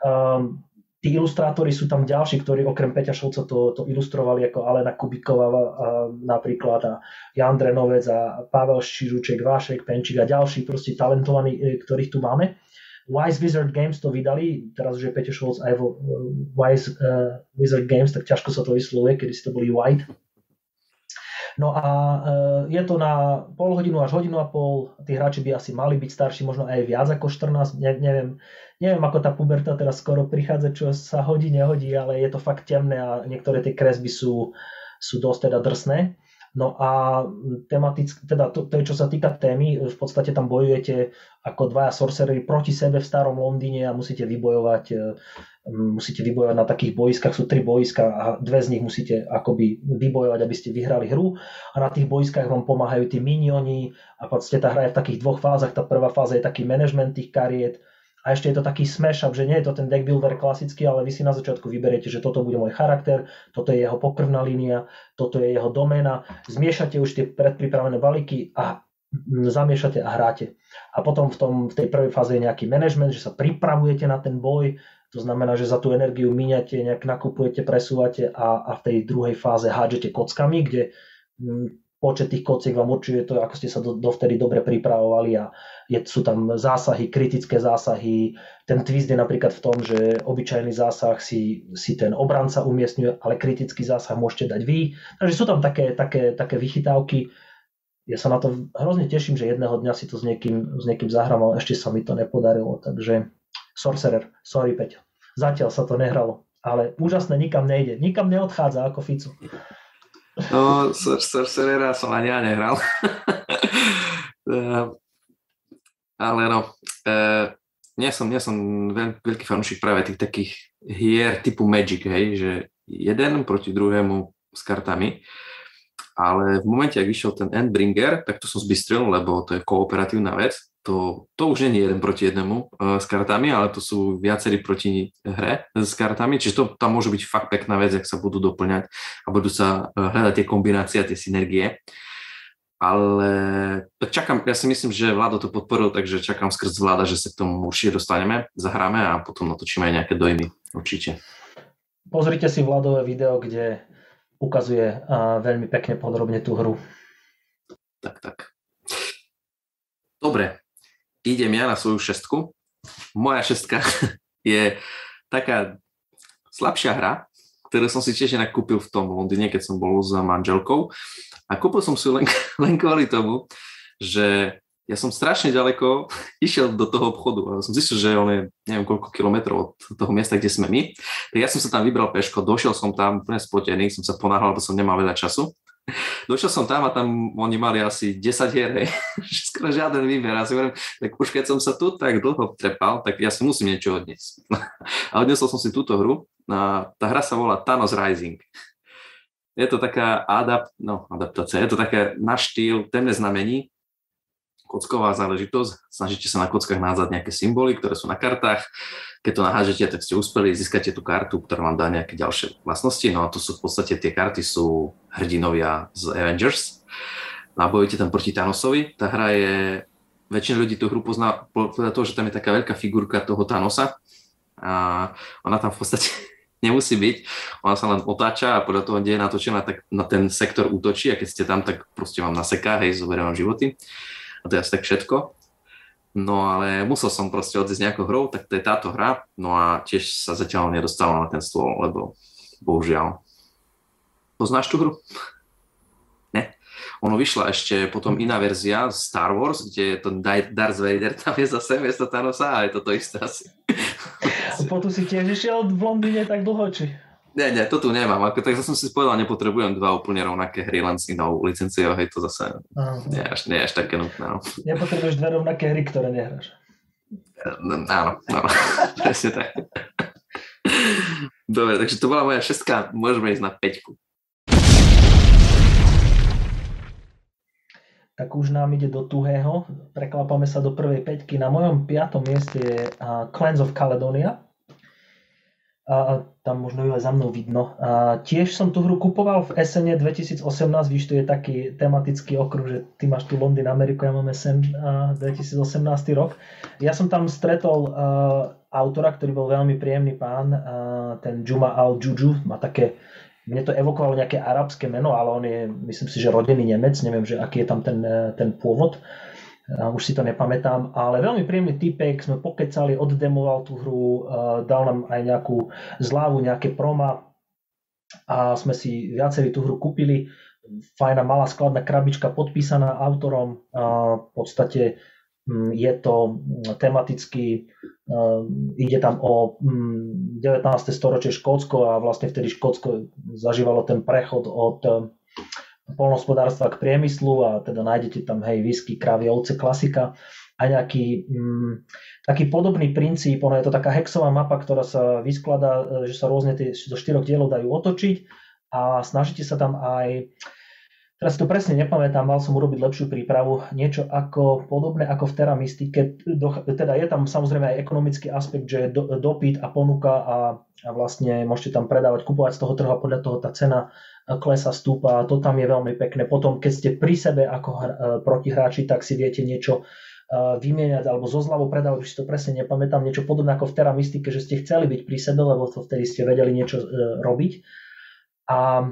Um, tí ilustrátori sú tam ďalší, ktorí okrem Peťa Šolca to, to ilustrovali ako Alena Kubiková a, napríklad a Jan Drenovec a Pavel Šižuček, Vášek, Penčík a ďalší proste talentovaní, e, ktorých tu máme. Wise Wizard Games to vydali, teraz už je Peťa Šolc aj vo Wise uh, Wizard Games, tak ťažko sa to vyslovuje, kedy si to boli White. No a e, je to na pol hodinu až hodinu a pol, tí hráči by asi mali byť starší, možno aj viac ako 14, ne, neviem, neviem ako tá puberta teraz skoro prichádza, čo sa hodí, nehodí, ale je to fakt temné a niektoré tie kresby sú, sú dosť teda drsné. No a tematicky, teda to, to čo sa týka témy, v podstate tam bojujete ako dvaja sorcery proti sebe v starom Londýne a musíte vybojovať e, musíte vybojovať na takých boiskách, sú tri boiska a dve z nich musíte akoby vybojovať, aby ste vyhrali hru a na tých boiskách vám pomáhajú tí minioni a v podstate tá hra je v takých dvoch fázach, tá prvá fáza je taký management tých kariet a ešte je to taký smash up, že nie je to ten deck builder klasický, ale vy si na začiatku vyberiete, že toto bude môj charakter, toto je jeho pokrvná línia, toto je jeho doména, zmiešate už tie predpripravené balíky a zamiešate a hráte. A potom v, tom, v tej prvej fáze je nejaký management, že sa pripravujete na ten boj, to znamená, že za tú energiu míňate, nejak nakupujete, presúvate a, a v tej druhej fáze hádžete kockami, kde mm, počet tých kociek vám určuje to, ako ste sa do, dovtedy dobre pripravovali a je, sú tam zásahy, kritické zásahy. Ten twist je napríklad v tom, že obyčajný zásah si, si ten obranca umiestňuje, ale kritický zásah môžete dať vy. Takže sú tam také, také, také vychytávky. Ja sa na to hrozne teším, že jedného dňa si to s niekým, s niekým zahrám, ale ešte sa mi to nepodarilo. Takže Sorcerer, sorry Peťo. Zatiaľ sa to nehralo, ale úžasné, nikam nejde. Nikam neodchádza ako Fico. No, Sorcerera som ani ja nehral. Eh, ale no, uh, nie som, nie som veľ, veľký fanúšik práve tých takých hier typu Magic, hej, že jeden proti druhému s kartami. Ale v momente, ak vyšiel ten Endbringer, tak to som zbystril, lebo to je kooperatívna vec to, to už nie je jeden proti jednému uh, s kartami, ale to sú viacerí proti hre s kartami, čiže to tam môže byť fakt pekná vec, ak sa budú doplňať a budú sa uh, hľadať tie kombinácie a tie synergie. Ale čakám, ja si myslím, že Vlado to podporil, takže čakám skrz Vláda, že sa k tomu určite dostaneme, zahráme a potom natočíme aj nejaké dojmy, určite. Pozrite si Vladové video, kde ukazuje uh, veľmi pekne podrobne tú hru. Tak, tak. Dobre, idem ja na svoju šestku. Moja šestka je taká slabšia hra, ktorú som si tiež inak kúpil v tom Londýne, keď som bol s manželkou. A kúpil som si len, len kvôli tomu, že ja som strašne ďaleko išiel do toho obchodu. A som zistil, že on je neviem koľko kilometrov od toho miesta, kde sme my. Tak ja som sa tam vybral peško, došiel som tam úplne spotený, som sa ponáhľal, lebo som nemal veľa času. Došiel som tam a tam oni mali asi 10 hier, skoro žiaden výber. A si hovorím, tak už keď som sa tu tak dlho trepal, tak ja si musím niečo odniesť. A odnesol som si túto hru. A tá hra sa volá Thanos Rising. Je to taká adapt, no, adaptácia, je to také na štýl temné znamení, kocková záležitosť. Snažíte sa na kockách názať nejaké symboly, ktoré sú na kartách. Keď to nahážete, tak ste uspeli, získate tú kartu, ktorá vám dá nejaké ďalšie vlastnosti. No a to sú v podstate tie karty sú hrdinovia z Avengers. No tam proti Thanosovi. Tá hra je, väčšina ľudí tú hru pozná podľa toho, že tam je taká veľká figurka toho Thanosa. A ona tam v podstate nemusí byť. Ona sa len otáča a podľa toho, kde je natočená, tak na ten sektor útočí a keď ste tam, tak proste vám naseká, hej, zoberie vám životy. A to je asi tak všetko. No ale musel som proste odísť nejakou hrou, tak to je táto hra. No a tiež sa zatiaľ nedostala na ten stôl, lebo bohužiaľ. Poznáš tú hru? Ne. Ono vyšla ešte potom iná verzia Star Wars, kde je to Darth Vader tam je zase miesto Thanosa a je to to isté asi. potom si tiež išiel v Londýne tak dlho, či? Nie, nie, to tu nemám. Ako, tak som si povedal, nepotrebujem dva úplne rovnaké hry, len s inou licenciou, hej, to zase nie až, nie až také nutné. No. Nepotrebuješ dve rovnaké hry, ktoré nehráš. No, áno, áno, presne tak. Dobre, takže to bola moja šestka, môžeme ísť na peťku. Tak už nám ide do tuhého, preklapame sa do prvej peťky. Na mojom piatom mieste je Clans of Caledonia a tam možno ju aj za mnou vidno. A tiež som tú hru kupoval v SN 2018, víš, to je taký tematický okruh, že ty máš tu Londýn, Ameriku, ja mám SN 2018 rok. Ja som tam stretol uh, autora, ktorý bol veľmi príjemný pán, uh, ten Juma al-Juju, má také mne to evokovalo nejaké arabské meno, ale on je, myslím si, že rodený Nemec, neviem, že aký je tam ten, ten pôvod. Uh, už si to nepamätám, ale veľmi príjemný typek, sme pokecali, oddemoval tú hru, dal nám aj nejakú zlávu, nejaké proma a sme si viacerí tú hru kúpili. Fajná malá skladná krabička podpísaná autorom, v podstate mm, je to tematicky, ide tam o 19. Mm, storočie Škótsko a vlastne vtedy Škótsko zažívalo ten prechod od polnospodárstva k priemyslu a teda nájdete tam hej, whisky, krávy, ovce, klasika a nejaký mm, taký podobný princíp, ono je to taká hexová mapa, ktorá sa vyskladá, e, že sa rôzne tie zo štyroch dielov dajú otočiť a snažíte sa tam aj Teraz to presne nepamätám, mal som urobiť lepšiu prípravu, niečo ako podobné ako v Terra Mystique, teda je tam samozrejme aj ekonomický aspekt, že je do, dopyt a ponuka a, a vlastne môžete tam predávať, kupovať z toho trhu a podľa toho tá cena klesa, stúpa, to tam je veľmi pekné. Potom, keď ste pri sebe ako e, protihráči, tak si viete niečo e, vymieňať alebo zo zľavou predávať, už si to presne nepamätám, niečo podobné ako v Terra Mystike, že ste chceli byť pri sebe, lebo to vtedy ste vedeli niečo e, robiť. A,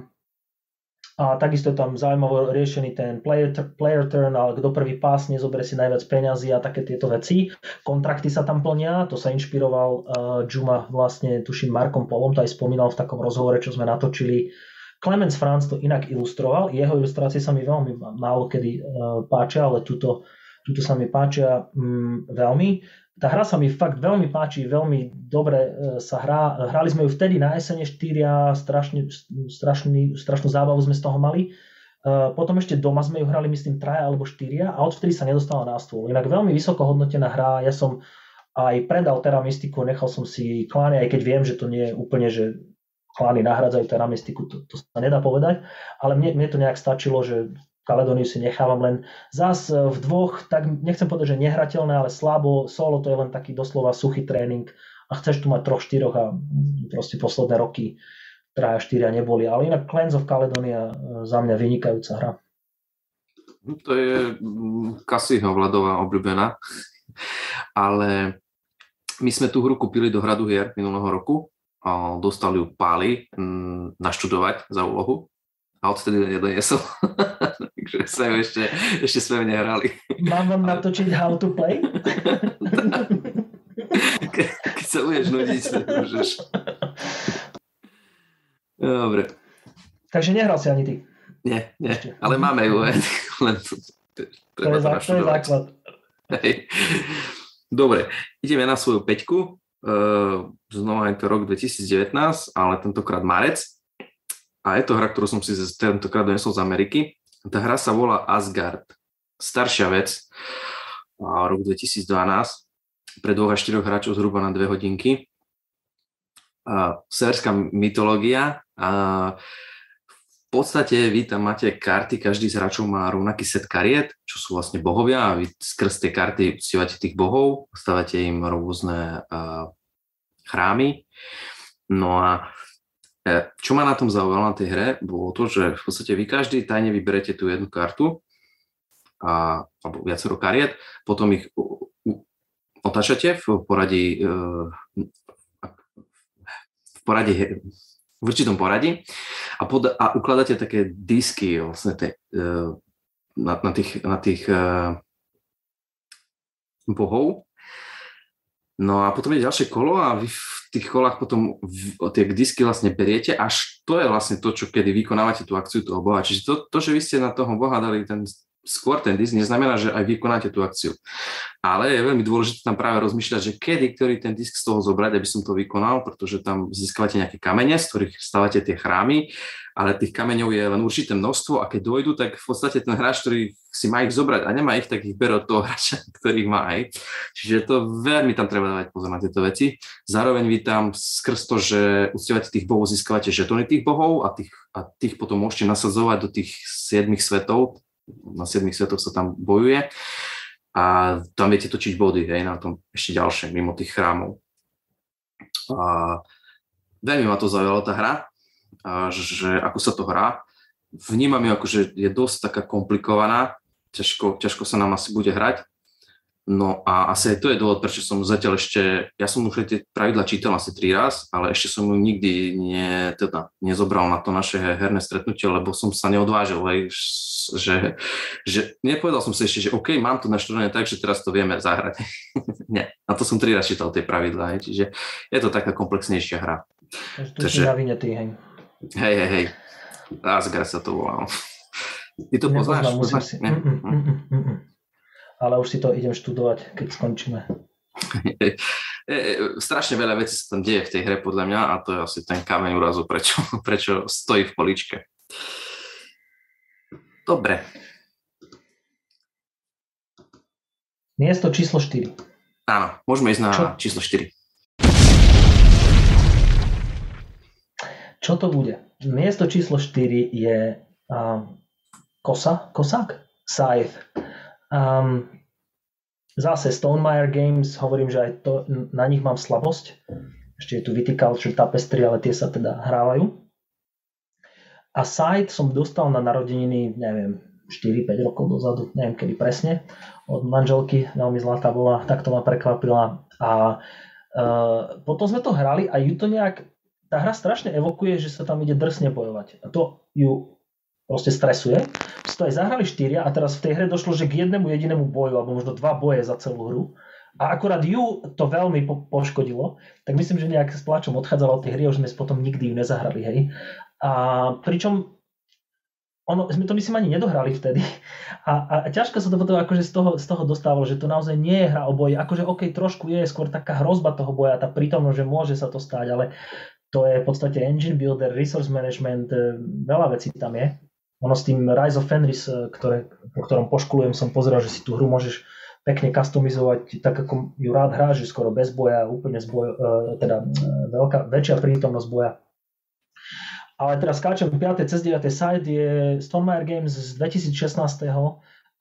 a takisto je tam zaujímavo riešený ten player, player turn, ale kto prvý pás nezoberie si najviac peňazí a také tieto veci. Kontrakty sa tam plnia, to sa inšpiroval uh, Juma vlastne, tuším, Markom Polom, to aj spomínal v takom rozhovore, čo sme natočili Clemens Franz to inak ilustroval, jeho ilustrácie sa mi veľmi málo kedy uh, páčia, ale tuto, tuto sa mi páčia um, veľmi. Tá hra sa mi fakt veľmi páči, veľmi dobre uh, sa hrá. Hrali sme ju vtedy na SN 4 a strašne, strašný, strašnú zábavu sme z toho mali. Uh, potom ešte doma sme ju hrali, myslím, traja alebo štyria a odvtedy sa nedostala na stôl. Inak veľmi vysoko hodnotená hra, ja som aj predal Terra Mystiku, nechal som si kláne, aj keď viem, že to nie je úplne, že klany nahradzajú teramistiku, to, to sa nedá povedať, ale mne, mne to nejak stačilo, že Kaledóniu si nechávam len zás e, v dvoch, tak nechcem povedať, že nehrateľné, ale slabo, solo to je len taký doslova suchý tréning. A chceš tu mať troch, štyroch a proste posledné roky traja, štyria neboli, ale inak Clans of Caledonia e, za mňa vynikajúca hra. No, to je Kasiho mm, Vladová obľúbená, ale my sme tú hru kúpili do hradu hier minulého roku dostal ju Páli mm, naštudovať za úlohu. A odtedy nedoniesol. Takže sa ju ešte, ešte sme nehrali. Mám vám natočiť how to play? Ke, keď sa budeš nudiť, môžeš. Dobre. Takže nehral si ani ty? Nie, nie, ešte. ale máme ju. Len to, to, je, zá, to je základ. Hej. Dobre, ideme na svoju peťku. Uh, znova je to rok 2019, ale tentokrát marec. A je to hra, ktorú som si tentokrát donesol z Ameriky. Tá hra sa volá Asgard. Staršia vec. A rok 2012. Pre dvoch až štyroch hráčov zhruba na dve hodinky. Uh, severská mytológia. Uh, v podstate vy tam máte karty, každý z hráčov má rovnaký set kariet, čo sú vlastne bohovia a vy skrz tie karty uctievate tých bohov, stavate im rôzne chrámy. No a čo ma na tom zaujalo na tej hre, bolo to, že v podstate vy každý tajne vyberete tú jednu kartu, a, alebo viacero kariet, potom ich otáčate v poradí, e, v poradí v určitom poradí a, pod, a ukladáte také disky vlastne te, e, na, na tých, na tých bohov No a potom je ďalšie kolo a vy v tých kolách potom v, tie disky vlastne beriete, až to je vlastne to, čo kedy vykonávate tú akciu toho boha. Čiže to, to že vy ste na toho boha dali ten skôr ten disk neznamená, že aj vykonáte tú akciu. Ale je veľmi dôležité tam práve rozmýšľať, že kedy, ktorý ten disk z toho zobrať, aby som to vykonal, pretože tam získavate nejaké kamene, z ktorých stávate tie chrámy, ale tých kameňov je len určité množstvo a keď dojdu, tak v podstate ten hráč, ktorý si má ich zobrať a nemá ich, tak ich bere od toho hráča, ktorých má aj. Čiže to veľmi tam treba dávať pozor na tieto veci. Zároveň vy tam skrz to, že uctievate tých bohov, získavate žetony tých bohov a tých, a tých potom môžete nasadzovať do tých siedmých svetov, na 7 svetoch sa tam bojuje a tam viete točiť body, hej, na tom ešte ďalšie, mimo tých chrámov. A veľmi ma to zaujala tá hra, a že ako sa to hrá. Vnímam ju ako, že je dosť taká komplikovaná, ťažko, ťažko sa nám asi bude hrať, No a asi aj to je dôvod, prečo som zatiaľ ešte, ja som už tie pravidla čítal asi tri raz, ale ešte som ju nikdy nie, teda, nezobral na to naše herné stretnutie, lebo som sa neodvážil, hej, že, že nepovedal som si ešte, že OK, mám to naštudované tak, že teraz to vieme zahrať. nie, na to som tri raz čítal tie pravidlá, hej, čiže je to taká komplexnejšia hra. Takže, Takže, hej. Hej, hej, hej. Asgard sa to volá. Ty to poznáš? poznáš? Si. Mm, mm, mm, mm, mm ale už si to idem študovať, keď skončíme. Strašne veľa vecí sa tam deje v tej hre podľa mňa a to je asi ten kameň úrazu, prečo, prečo stojí v poličke. Dobre. Miesto číslo 4. Áno, môžeme ísť na Čo? číslo 4. Čo to bude? Miesto číslo 4 je uh, kosa, kosák? Scythe. Um, zase Stonemeyer Games, hovorím, že aj to, na nich mám slabosť. Ešte je tu Viticulture Tapestry, ale tie sa teda hrávajú. A site som dostal na narodeniny, neviem, 4-5 rokov dozadu, neviem kedy presne, od manželky, veľmi zlatá bola, tak to ma prekvapila. A uh, potom sme to hrali a ju to nejak, tá hra strašne evokuje, že sa tam ide drsne bojovať. A to ju proste stresuje. To aj zahrali štyria a teraz v tej hre došlo, že k jednému jedinému boju, alebo možno dva boje za celú hru. A akurát ju to veľmi po- poškodilo, tak myslím, že nejak s pláčom odchádzala od tej hry, už sme potom nikdy ju nezahrali, hej. A pričom ono, sme to myslím ani nedohrali vtedy. A, a ťažko sa to potom akože z toho, z toho dostávalo, že to naozaj nie je hra o boji. Akože OK, trošku je skôr taká hrozba toho boja, tá prítomnosť, že môže sa to stať, ale to je v podstate engine builder, resource management, e, veľa vecí tam je. Ono s tým Rise of Fenris, eh, ktoré, po ktorom poškolujem, som pozeral, že si tú hru môžeš pekne customizovať tak, ako ju rád hráš, že skoro bez boja, úplne z boja, eh, teda eh, veľká, väčšia prítomnosť boja. Ale teraz skáčem 5. cez 9. side je Stonemeyer Games z 2016.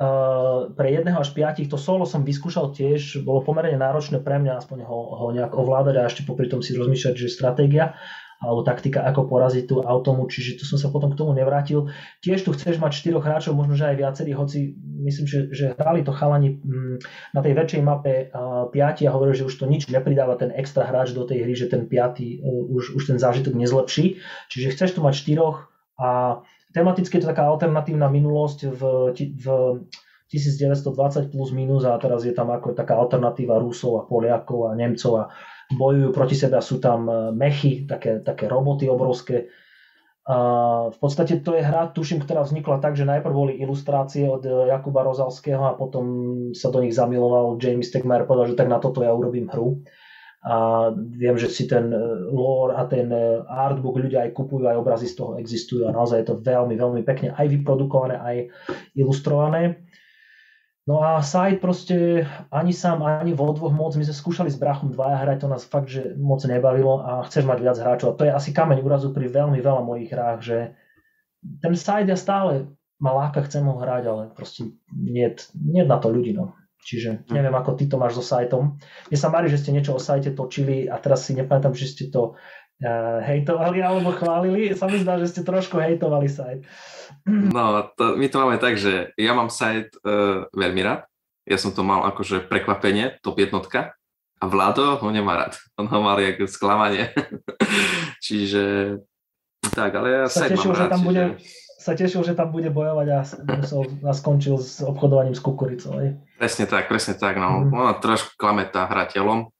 Uh, pre jedného až piatich, to solo som vyskúšal tiež, bolo pomerne náročné pre mňa aspoň ho, ho nejak ovládať a ešte popri tom si rozmýšľať, že stratégia alebo taktika, ako poraziť tú automu, čiže tu som sa potom k tomu nevrátil. Tiež tu chceš mať štyroch hráčov, možno že aj viacerých, hoci myslím, že, že hrali to chalani mm, na tej väčšej mape piati a hovorili, že už to nič nepridáva ten extra hráč do tej hry, že ten piatý uh, už, už ten zážitok nezlepší. Čiže chceš tu mať štyroch a tematicky je to taká alternatívna minulosť v, v 1920 plus minus a teraz je tam ako taká alternatíva Rusov a Poliakov a Nemcov a bojujú proti sebe sú tam e, mechy, také, také roboty obrovské. A v podstate to je hra, tuším, ktorá vznikla tak, že najprv boli ilustrácie od e, Jakuba Rozalského a potom sa do nich zamiloval James Stegmaier, povedal, že tak na toto ja urobím hru. A viem, že si ten e, lore a ten artbook ľudia aj kupujú, aj obrazy z toho existujú a naozaj je to veľmi, veľmi pekne aj vyprodukované, aj ilustrované. No a side proste ani sám, ani vo dvoch moc. My sme skúšali s brachom dvaja hrať, to nás fakt, že moc nebavilo a chceš mať viac hráčov. A to je asi kameň úrazu pri veľmi veľa mojich hrách, že ten side ja stále ma láka, chcem ho hrať, ale proste nie, nie na to ľudí. No. Čiže hm. neviem, ako ty to máš so sajtom. Mne sa marí, že ste niečo o sajte točili a teraz si nepamätám, že ste to hejtovali alebo chválili. Sa mi zdá, že ste trošku hejtovali sajt. No, to, my to máme tak, že ja mám sajt uh, veľmi rád. Ja som to mal akože prekvapenie, top jednotka. A Vlado ho nemá rád. On ho mal ako sklamanie. čiže tak, ale ja sa tešil, že tam čiže... bude, sa tešil, že tam bude bojovať a, musel, a skončil s obchodovaním s kukuricou. Aj? Presne tak, presne tak. No. Mm. Ona trošku klame tá hra telom,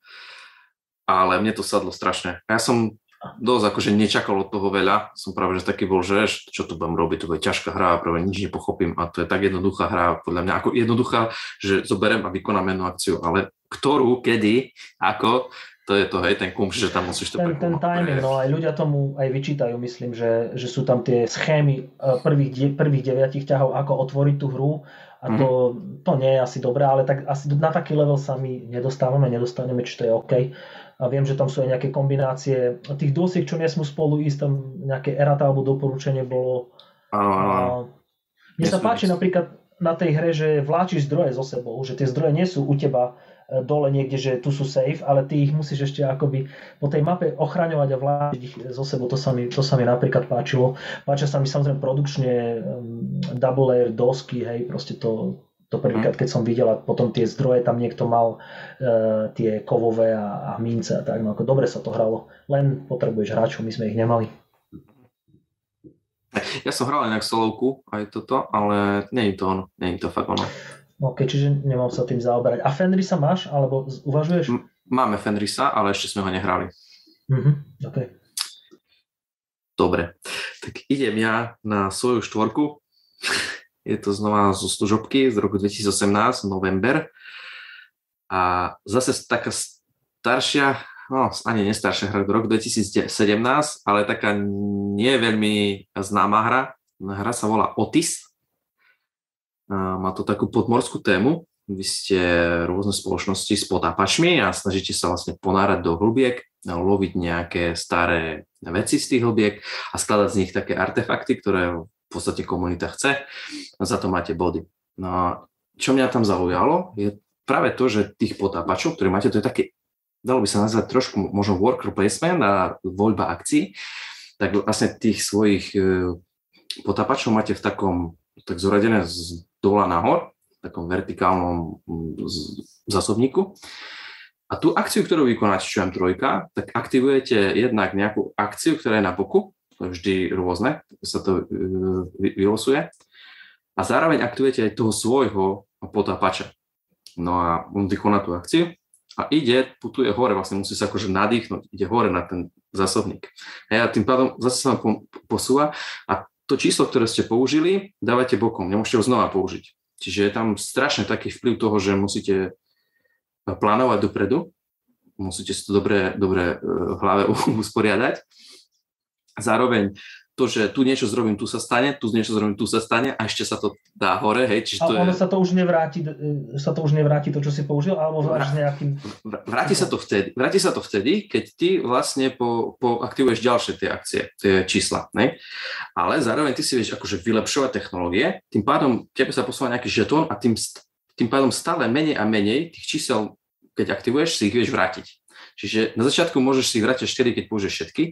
ale mne to sadlo strašne. Ja som dosť akože nečakal od toho veľa. Som práve že taký bol, že čo tu budem robiť, to bude ťažká hra, práve nič nepochopím a to je tak jednoduchá hra, podľa mňa ako jednoduchá, že zoberiem a vykonám jednu akciu, ale ktorú, kedy, ako, to je to, hej, ten kumš, že tam musíš to Ten, ten timing, no aj ľudia tomu aj vyčítajú, myslím, že, že sú tam tie schémy eh, prvých, prvých deviatich ťahov, ako otvoriť tú hru a to, mm. to nie je asi dobré, ale tak asi na taký level sa my nedostávame, nedostaneme, či to je OK. A viem, že tam sú aj nejaké kombinácie tých dosiek, čo nesmú spolu ísť, tam nejaké erata alebo doporučenie bolo. Áno, áno. Mne sa páči napríklad na tej hre, že vláčiš zdroje so sebou, že tie zdroje nie sú u teba e, dole niekde, že tu sú safe, ale ty ich musíš ešte akoby po tej mape ochraňovať a vláčiť ich so sebou, to sa mi, to sa mi napríklad páčilo. Páčia sa mi samozrejme produkčne um, double layer dosky, hej, proste to, to prvýkrát, keď som videl a potom tie zdroje tam niekto mal, e, tie kovové a, a mince a tak, no ako dobre sa to hralo. Len potrebuješ hráčov, my sme ich nemali. Ja som hral inak solovku, aj toto, ale nie je to ono, nie je to fakt ono. OK, čiže nemám sa tým zaoberať. A Fenrisa máš, alebo uvažuješ? M- máme Fenrisa, ale ešte sme ho nehrali. Mm-hmm, OK. Dobre, tak idem ja na svoju štvorku. Je to znova zo služobky z roku 2018, november. A zase taká staršia, no ani nestaršia hra, rok 2017, ale taká nie veľmi známa hra. Hra sa volá Otis. A má to takú podmorskú tému. Vy ste rôzne spoločnosti s potápačmi a snažíte sa vlastne ponárať do hlubiek, loviť nejaké staré veci z tých hlubiek a skladať z nich také artefakty, ktoré podstate komunita chce za to máte body. No a čo mňa tam zaujalo, je práve to, že tých potápačov, ktoré máte, to je také, dalo by sa nazvať trošku možno worker placement a voľba akcií, tak vlastne tých svojich e, potápačov máte v takom, tak zoradené z dola nahor, v takom vertikálnom zásobníku. A tú akciu, ktorú vykonáte, čo je trojka, tak aktivujete jednak nejakú akciu, ktorá je na boku, vždy rôzne, sa to e, vylosuje. A zároveň aktivujete aj toho svojho potápača. No a on vykoná tú akciu a ide, putuje hore, vlastne musí sa akože nadýchnuť, ide hore na ten zásobník. A tým pádom zase sa posúva a to číslo, ktoré ste použili, dávate bokom, nemôžete ho znova použiť. Čiže je tam strašne taký vplyv toho, že musíte plánovať dopredu, musíte si to dobre, dobre e, v hlave usporiadať zároveň to, že tu niečo zrobím, tu sa stane, tu niečo zrobím, tu sa stane a ešte sa to dá hore, hej. Čiže to a ono je... sa to už nevráti, e, sa to už nevráti to, čo si použil, alebo Vrá... nejakým... Vráti sa to vtedy, vráti sa to vtedy, keď ty vlastne po, po aktivuješ ďalšie tie akcie, tie čísla, ne? Ale zároveň ty si vieš akože vylepšovať technológie, tým pádom tebe sa posúva nejaký žetón a tým, tým pádom stále menej a menej tých čísel, keď aktivuješ, si ich vieš vrátiť. Čiže na začiatku môžeš si ich vrátiť 4, keď použiješ všetky,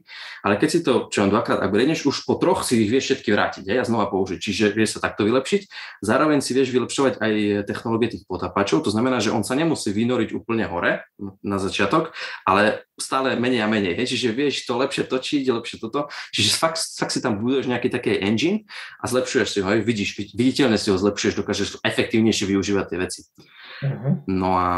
ale keď si to čo len dvakrát upgradeneš, už po troch si ich vieš všetky vrátiť aj, a znova použiť. Čiže vieš sa takto vylepšiť. Zároveň si vieš vylepšovať aj technológie tých potapačov, to znamená, že on sa nemusí vynoriť úplne hore na začiatok, ale stále menej a menej. Hej? Čiže vieš to lepšie točiť, lepšie toto. Čiže fakt, fakt si tam buduješ nejaký taký engine a zlepšuješ si ho, hej? vidíš, viditeľne si ho zlepšuješ, dokážeš efektívnejšie využívať tie veci. Uh-huh. No a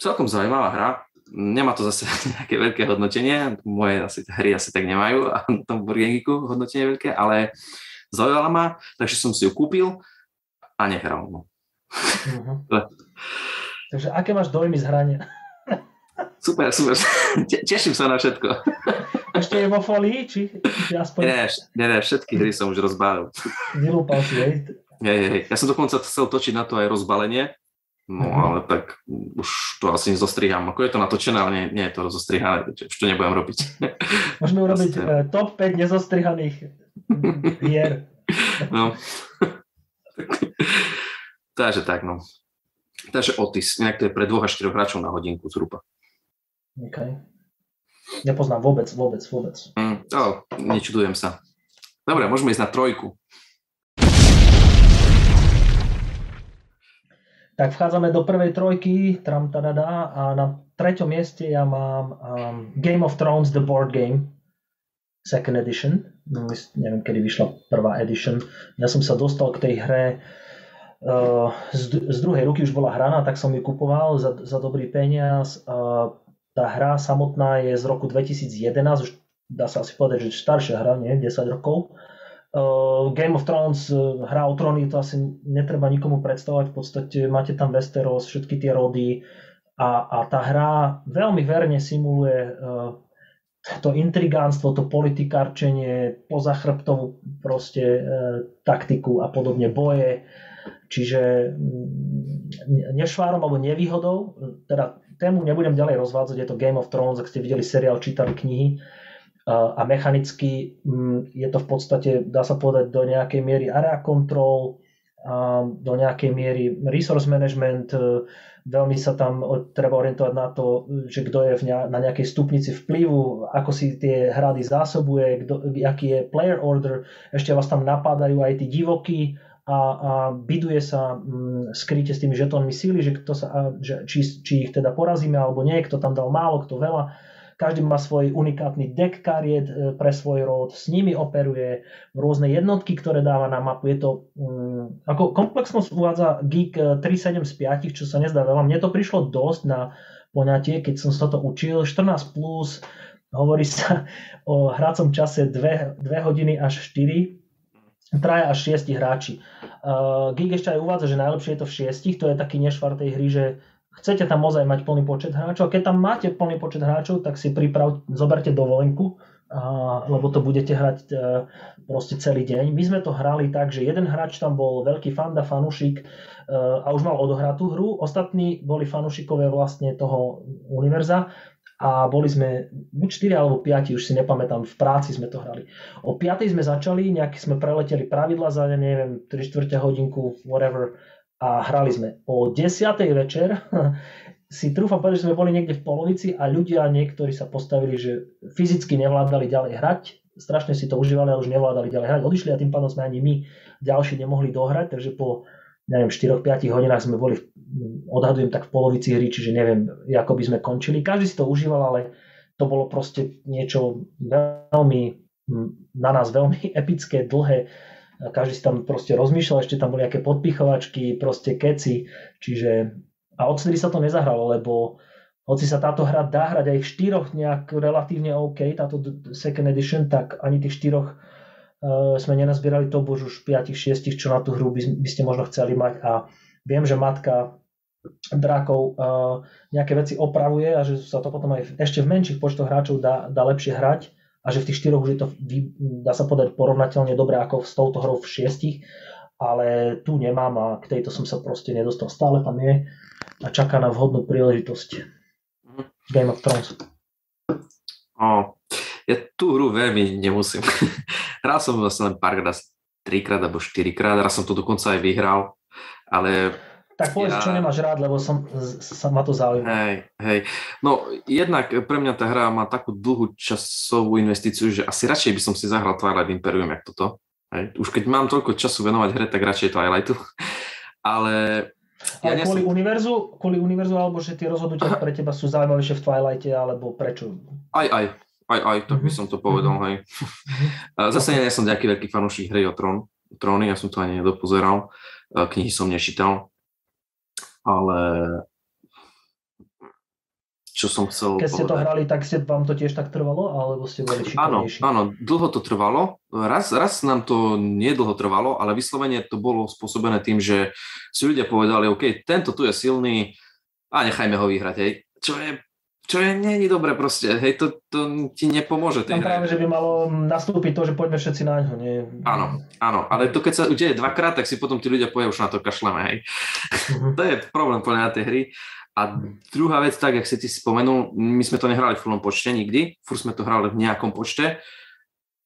celkom zaujímavá hra nemá to zase nejaké veľké hodnotenie, moje asi, hry asi tak nemajú a na tom Burgengiku hodnotenie veľké, ale zaujala ma, takže som si ju kúpil a nehral. No. Uh-huh. takže aké máš dojmy z hrania? Super, super. Te, teším sa na všetko. Ešte je vo folii, či, či aspoň... Nie, nie, nie, všetky hry som už rozbalil. Vylúpal si, hej? Hej, hej. Ja som dokonca chcel točiť na to aj rozbalenie, No mm-hmm. ale tak už to asi nezostrihám. Ako je to natočené, ale nie, nie je to rozostrihané, už to nebudem robiť. Môžeme urobiť uh, top 5 nezostrihaných hier. No. Takže tak, no. Takže Otis, inak to je pre dvoch až 4 hráčov na hodinku zhruba. OK. Nepoznám vôbec, vôbec, vôbec. Mm, oh, nečudujem sa. Dobre, môžeme ísť na trojku. Tak vchádzame do prvej trojky, tram tadada, a na treťom mieste ja mám um, Game of Thrones The Board Game, second edition. No, neviem, kedy vyšla prvá edition. Ja som sa dostal k tej hre uh, z, druhej ruky už bola hraná, tak som ju kupoval za, za dobrý peniaz. Uh, tá hra samotná je z roku 2011, už dá sa asi povedať, že staršia hra, nie, 10 rokov. Uh, Game of Thrones, uh, hra o tróny, to asi netreba nikomu predstavovať, v podstate máte tam Westeros, všetky tie rody a, a tá hra veľmi verne simuluje uh, to intrigánstvo, to politikárčenie, pozachrbtovú proste e, taktiku a podobne boje. Čiže mm, nešvárom alebo nevýhodou, teda tému nebudem ďalej rozvádzať, je to Game of Thrones, ak ste videli seriál, čítali knihy a mechanicky mm, je to v podstate, dá sa povedať, do nejakej miery area control, do nejakej miery resource management, e, veľmi sa tam treba orientovať na to, že kto je na nejakej stupnici vplyvu, ako si tie hrady zásobuje, kdo, aký je player order, ešte vás tam napádajú aj tí divoky a, a biduje sa m, skryte s tými žetónmi síly, že, kto sa, že či, či ich teda porazíme alebo nie, kto tam dal málo, kto veľa každý má svoj unikátny deck kariet e, pre svoj rod, s nimi operuje rôzne jednotky, ktoré dáva na mapu. Je to, um, ako komplexnosť uvádza Geek 3.7 z 5, čo sa nezdá veľa. Mne to prišlo dosť na poňatie, keď som sa to učil. 14 plus, hovorí sa o hracom čase 2, 2 hodiny až 4, traja až 6 hráči. Uh, Geek ešte aj uvádza, že najlepšie je to v 6, to je taký nešvar tej hry, že chcete tam ozaj mať plný počet hráčov. Keď tam máte plný počet hráčov, tak si priprav, zoberte dovolenku, a, lebo to budete hrať e, proste celý deň. My sme to hrali tak, že jeden hráč tam bol veľký fanda, fanušik e, a už mal odohratú hru. Ostatní boli fanušikové vlastne toho univerza a boli sme buď 4 alebo 5, už si nepamätám, v práci sme to hrali. O 5 sme začali, nejaký sme preleteli pravidla za, neviem, 3 čtvrte hodinku, whatever, a hrali sme. O 10. večer si trúfam povedať, že sme boli niekde v polovici a ľudia niektorí sa postavili, že fyzicky nevládali ďalej hrať, strašne si to užívali, ale už nevládali ďalej hrať. Odišli a tým pádom sme ani my ďalší nemohli dohrať, takže po neviem, 4-5 hodinách sme boli, odhadujem tak v polovici hry, čiže neviem, ako by sme končili. Každý si to užíval, ale to bolo proste niečo veľmi, na nás veľmi epické, dlhé, každý si tam proste rozmýšľal, ešte tam boli nejaké podpichovačky, proste keci, čiže a odtedy sa to nezahralo, lebo hoci sa táto hra dá hrať aj v štyroch nejak relatívne OK, táto second edition, tak ani tých štyroch uh, sme nenazbierali to bož už 5-6, čo na tú hru by, by ste možno chceli mať. A viem, že matka drákov uh, nejaké veci opravuje a že sa to potom aj ešte v menších počtoch hráčov dá, dá lepšie hrať a že v tých štyroch už je to, dá sa povedať, porovnateľne dobre ako s touto hrou v šiestich, ale tu nemám a k tejto som sa proste nedostal. Stále tam je a čaká na vhodnú príležitosť. Game of Thrones. O, ja tú hru veľmi nemusím. Hral som vlastne len párkrát, trikrát alebo štyrikrát, raz som to dokonca aj vyhral, ale tak povedz, ja... čo nemáš rád, lebo som, sa ma to zaujíma. Hej, hej. No, jednak pre mňa tá hra má takú dlhú časovú investíciu, že asi radšej by som si zahral Twilight Imperium, jak toto. Hej. Už keď mám toľko času venovať hre, tak radšej Twilightu. Ale... Ja Ale kvôli, som... univerzu, kvôli univerzu, alebo že tie rozhodnutia pre teba sú zaujímavejšie v Twilighte, alebo prečo? Aj, aj. Aj, aj, tak by mhm. som to povedal, mm-hmm. hej. Zase nie som nejaký veľký fanúšik hry o trón, tróny, ja som to ani nedopozeral, knihy som nečítal, ale čo som chcel Keď ste povedať. to hrali, tak ste, vám to tiež tak trvalo, alebo ste boli šikovnejší? Áno, áno, dlho to trvalo. Raz, raz nám to nedlho trvalo, ale vyslovene to bolo spôsobené tým, že si ľudia povedali, OK, tento tu je silný a nechajme ho vyhrať. Hej. Čo je čo je není dobre proste, hej, to, to ti nepomôže tej práve, že by malo nastúpiť to, že poďme všetci na ňo, nie? Áno, áno, ale to keď sa udeje dvakrát, tak si potom tí ľudia povedia, už na to kašleme, hej. Uh-huh. to je problém podľa tej hry. A druhá vec, tak, jak si ty spomenul, my sme to nehrali v plnom počte nikdy, furt sme to hrali v nejakom počte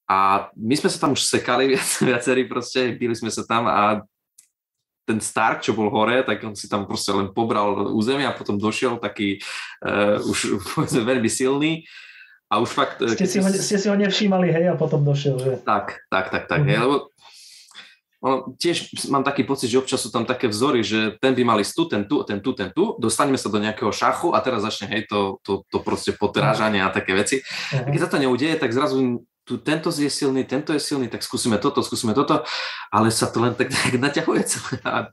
a my sme sa tam už sekali viac, viacerí proste, byli sme sa tam a ten Stark, čo bol hore, tak on si tam proste len pobral územie a potom došiel taký uh, už povedzme veľmi silný a už fakt... Eh, ste si, ho, ste si ho nevšímali, hej, a potom došiel, že? Tak, tak, tak, tak, mm-hmm. hej, lebo ono, tiež mám taký pocit, že občas sú tam také vzory, že ten by mali tu, ten tu, ten tu, ten tu, dostaneme sa do nejakého šachu a teraz začne hej, to, to, to proste potrážanie a také veci. Uh-huh. A keď sa to neudeje, tak zrazu tu tento je silný, tento je silný, tak skúsime toto, skúsime toto, ale sa to len tak, tak naťahuje celé. A,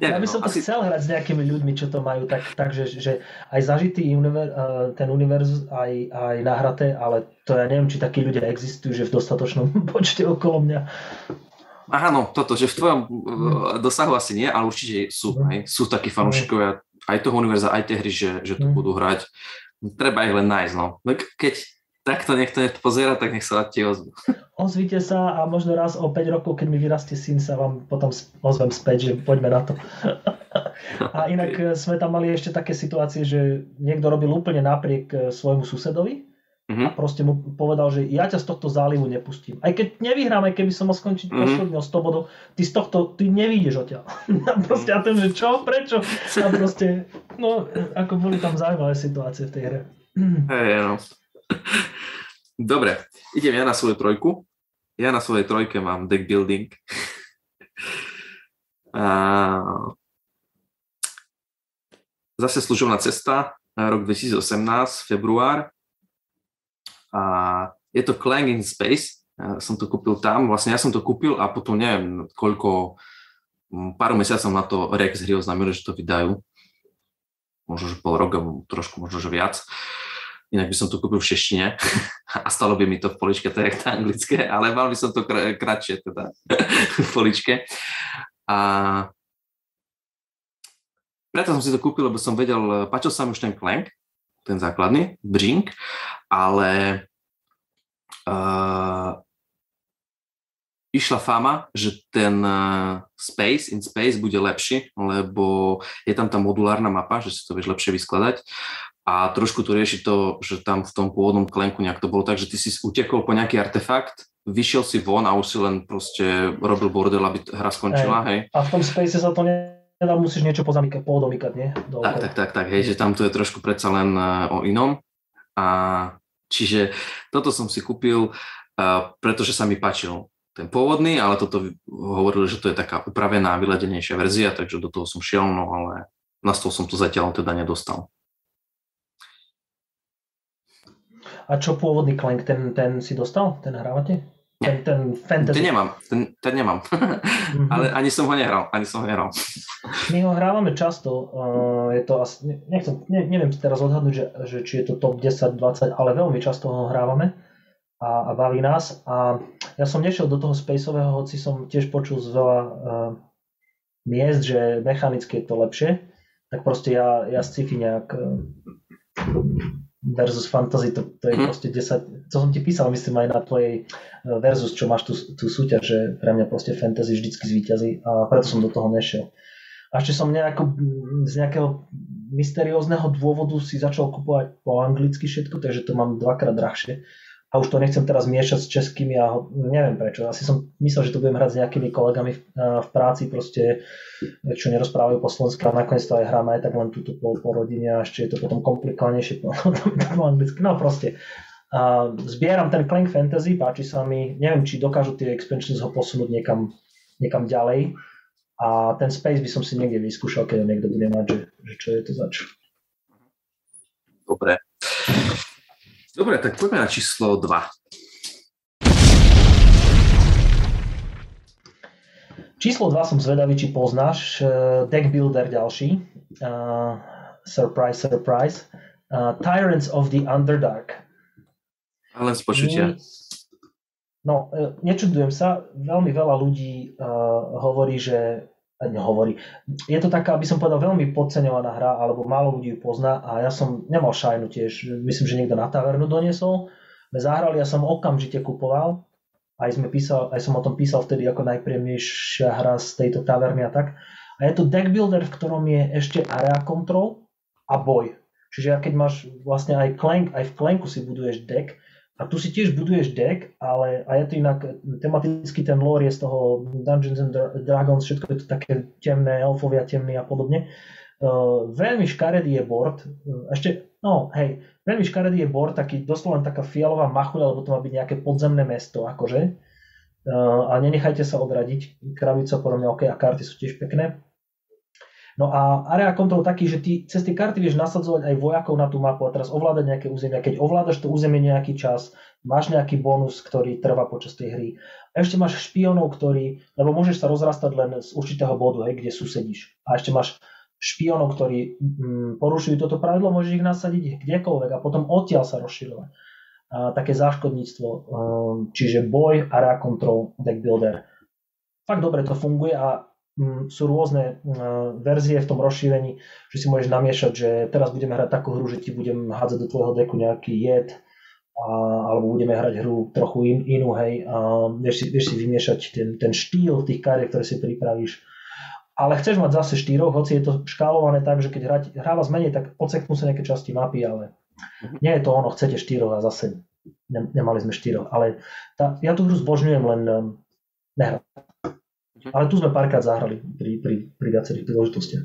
neviem, ja by som no, to asi... chcel hrať s nejakými ľuďmi, čo to majú, tak, tak že, že aj zažitý univer, ten univerz aj, aj nahraté, ale to ja neviem, či takí ľudia existujú, že v dostatočnom počte okolo mňa. Áno, toto, že v tvojom hmm. dosahu asi nie, ale určite sú, hmm. hej, sú takí fanúšikovia aj toho univerza, aj tie hry, že, že to hmm. budú hrať. Treba ich len nájsť, no. no keď takto niekto pozera, tak nech sa ti ozvu. Ozvite sa a možno raz o 5 rokov, keď mi vyrastie syn, sa vám potom ozvem späť, že poďme na to. A inak okay. sme tam mali ešte také situácie, že niekto robil úplne napriek e, svojmu susedovi mm-hmm. a proste mu povedal, že ja ťa z tohto zálivu nepustím. Aj keď nevyhrám, aj keby som mal skončiť mm-hmm. posledný o 100 bodov, ty z tohto, ty nevídeš odtiaľ. A proste a ten, že čo, prečo? A proste, no, ako boli tam zaujímavé situácie v tej hre. Hey, no. Dobre, idem ja na svoju trojku. Ja na svojej trojke mám deck building. A... Zase služobná cesta, rok 2018, február. A je to Clang in Space. Ja som to kúpil tam. Vlastne ja som to kúpil a potom neviem koľko, pár mesiacov na to Rex hry oznámili, že to vydajú. Možno, že pol roka, trošku možno, že viac. Uh, inak by som to kúpil v šeštine a stalo by mi to v poličke, to je to anglické, ale mal by som to kr- kratšie teda v poličke. A preto som si to kúpil, lebo som vedel, páčil sa mi už ten Clank, ten základný, Brink, ale uh, išla fama, že ten Space in Space bude lepší, lebo je tam tá modulárna mapa, že si to vieš lepšie vyskladať a trošku to rieši to, že tam v tom pôvodnom klenku nejak to bolo tak, že ty si utekol po nejaký artefakt, vyšiel si von a už si len proste robil bordel, aby hra skončila, hej. hej. A v tom space sa to nedá, musíš niečo pozamykať, podomykať, nie? Do tak, tak, tak, tak, hej, že tam to je trošku predsa len uh, o inom. A čiže toto som si kúpil, uh, pretože sa mi páčil ten pôvodný, ale toto hovorili, že to je taká upravená, vyladenejšia verzia, takže do toho som šiel, no ale na stôl som to zatiaľ teda nedostal. A čo pôvodný Clank, ten, ten si dostal? Ten hrávate? Ten, ten fantasy? Ten nemám, ten, ten nemám. Mm-hmm. Ale ani som ho nehral, ani som ho nehral. My ho hrávame často. Uh, je to asi, nechcem, ne, neviem teraz odhadnúť, že, že či je to top 10, 20, ale veľmi často ho hrávame a, a baví nás. A ja som nešiel do toho spaceového, hoci som tiež počul z veľa uh, miest, že mechanicky je to lepšie, tak proste ja, ja sci-fi nejak uh, versus fantasy, to, to je mm. proste 10, to som ti písal, myslím aj na tvojej e, versus, čo máš tú, tú súťaž, že pre mňa proste fantasy vždycky zvýťazí a preto som do toho nešiel. A ešte som nejako, z nejakého mysteriózneho dôvodu si začal kupovať po anglicky všetko, takže to mám dvakrát drahšie a už to nechcem teraz miešať s českými a neviem prečo. Asi som myslel, že to budem hrať s nejakými kolegami v, v práci, proste, čo nerozprávajú po slovensky a nakoniec to aj hráme aj tak len túto po, po rodine a ešte je to potom komplikovanejšie po, po anglicky. No proste. A zbieram ten Clank Fantasy, páči sa mi, neviem, či dokážu tie expansions ho posunúť niekam, niekam ďalej. A ten Space by som si niekde vyskúšal, keď niekto bude mať, že, že čo je to zač. Dobre. Dobre, tak poďme na číslo 2. Číslo 2 som zvedavý, či poznáš. Uh, deck Builder ďalší. Uh, surprise, surprise. Uh, Tyrants of the Underdark. Ale z počutia. No, nečudujem sa. Veľmi veľa ľudí uh, hovorí, že hovorí. Je to taká, aby som povedal, veľmi podceňovaná hra, alebo málo ľudí ju pozná a ja som nemal šajnu tiež. Myslím, že niekto na tavernu doniesol. My zahrali, ja som okamžite kupoval. Aj, sme písal, aj som o tom písal vtedy ako najpríjemnejšia hra z tejto taverny a tak. A je to deck builder, v ktorom je ešte area control a boj. Čiže keď máš vlastne aj Clank, aj v Clanku si buduješ deck, a tu si tiež buduješ deck, ale a je to inak, tematicky ten lore je z toho Dungeons and Dragons, všetko je to také temné, elfovia temný a podobne. Uh, veľmi škaredý je board, uh, ešte, no hej, veľmi škaredý je board, taký doslova taká fialová machuľa, lebo to má byť nejaké podzemné mesto, akože. Uh, a nenechajte sa odradiť, krabica podľa mňa OK a karty sú tiež pekné. No a area control taký, že ty cez tie karty vieš nasadzovať aj vojakov na tú mapu a teraz ovládať nejaké územia. Keď ovládaš to územie nejaký čas, máš nejaký bonus, ktorý trvá počas tej hry. A ešte máš špionov, ktorí, lebo môžeš sa rozrastať len z určitého bodu, hej, kde susedíš. A ešte máš špionov, ktorí mm, porušujú toto pravidlo, môžeš ich nasadiť kdekoľvek a potom odtiaľ sa rozširovať. Také záškodníctvo, um, čiže boj, area control, deck builder. Fakt dobre to funguje a sú rôzne mm, verzie v tom rozšírení, že si môžeš namiešať, že teraz budeme hrať takú hru, že ti budem hádzať do tvojho deku nejaký jed, a, alebo budeme hrať hru trochu in, inú, hej, a vieš si, vieš si vymiešať ten, ten štýl tých kariet, ktoré si pripravíš. Ale chceš mať zase štyroch, hoci je to škálované tak, že keď hrať, hráva zmení, tak odseknú sa nejaké časti mapy, ale mhm. nie je to ono, chcete štyroch a zase ne, nemali sme štyroch. Ale tá, ja tú hru zbožňujem, len um. Ale tu sme párkrát zahrali pri, pri, pri viacerých príležitostiach.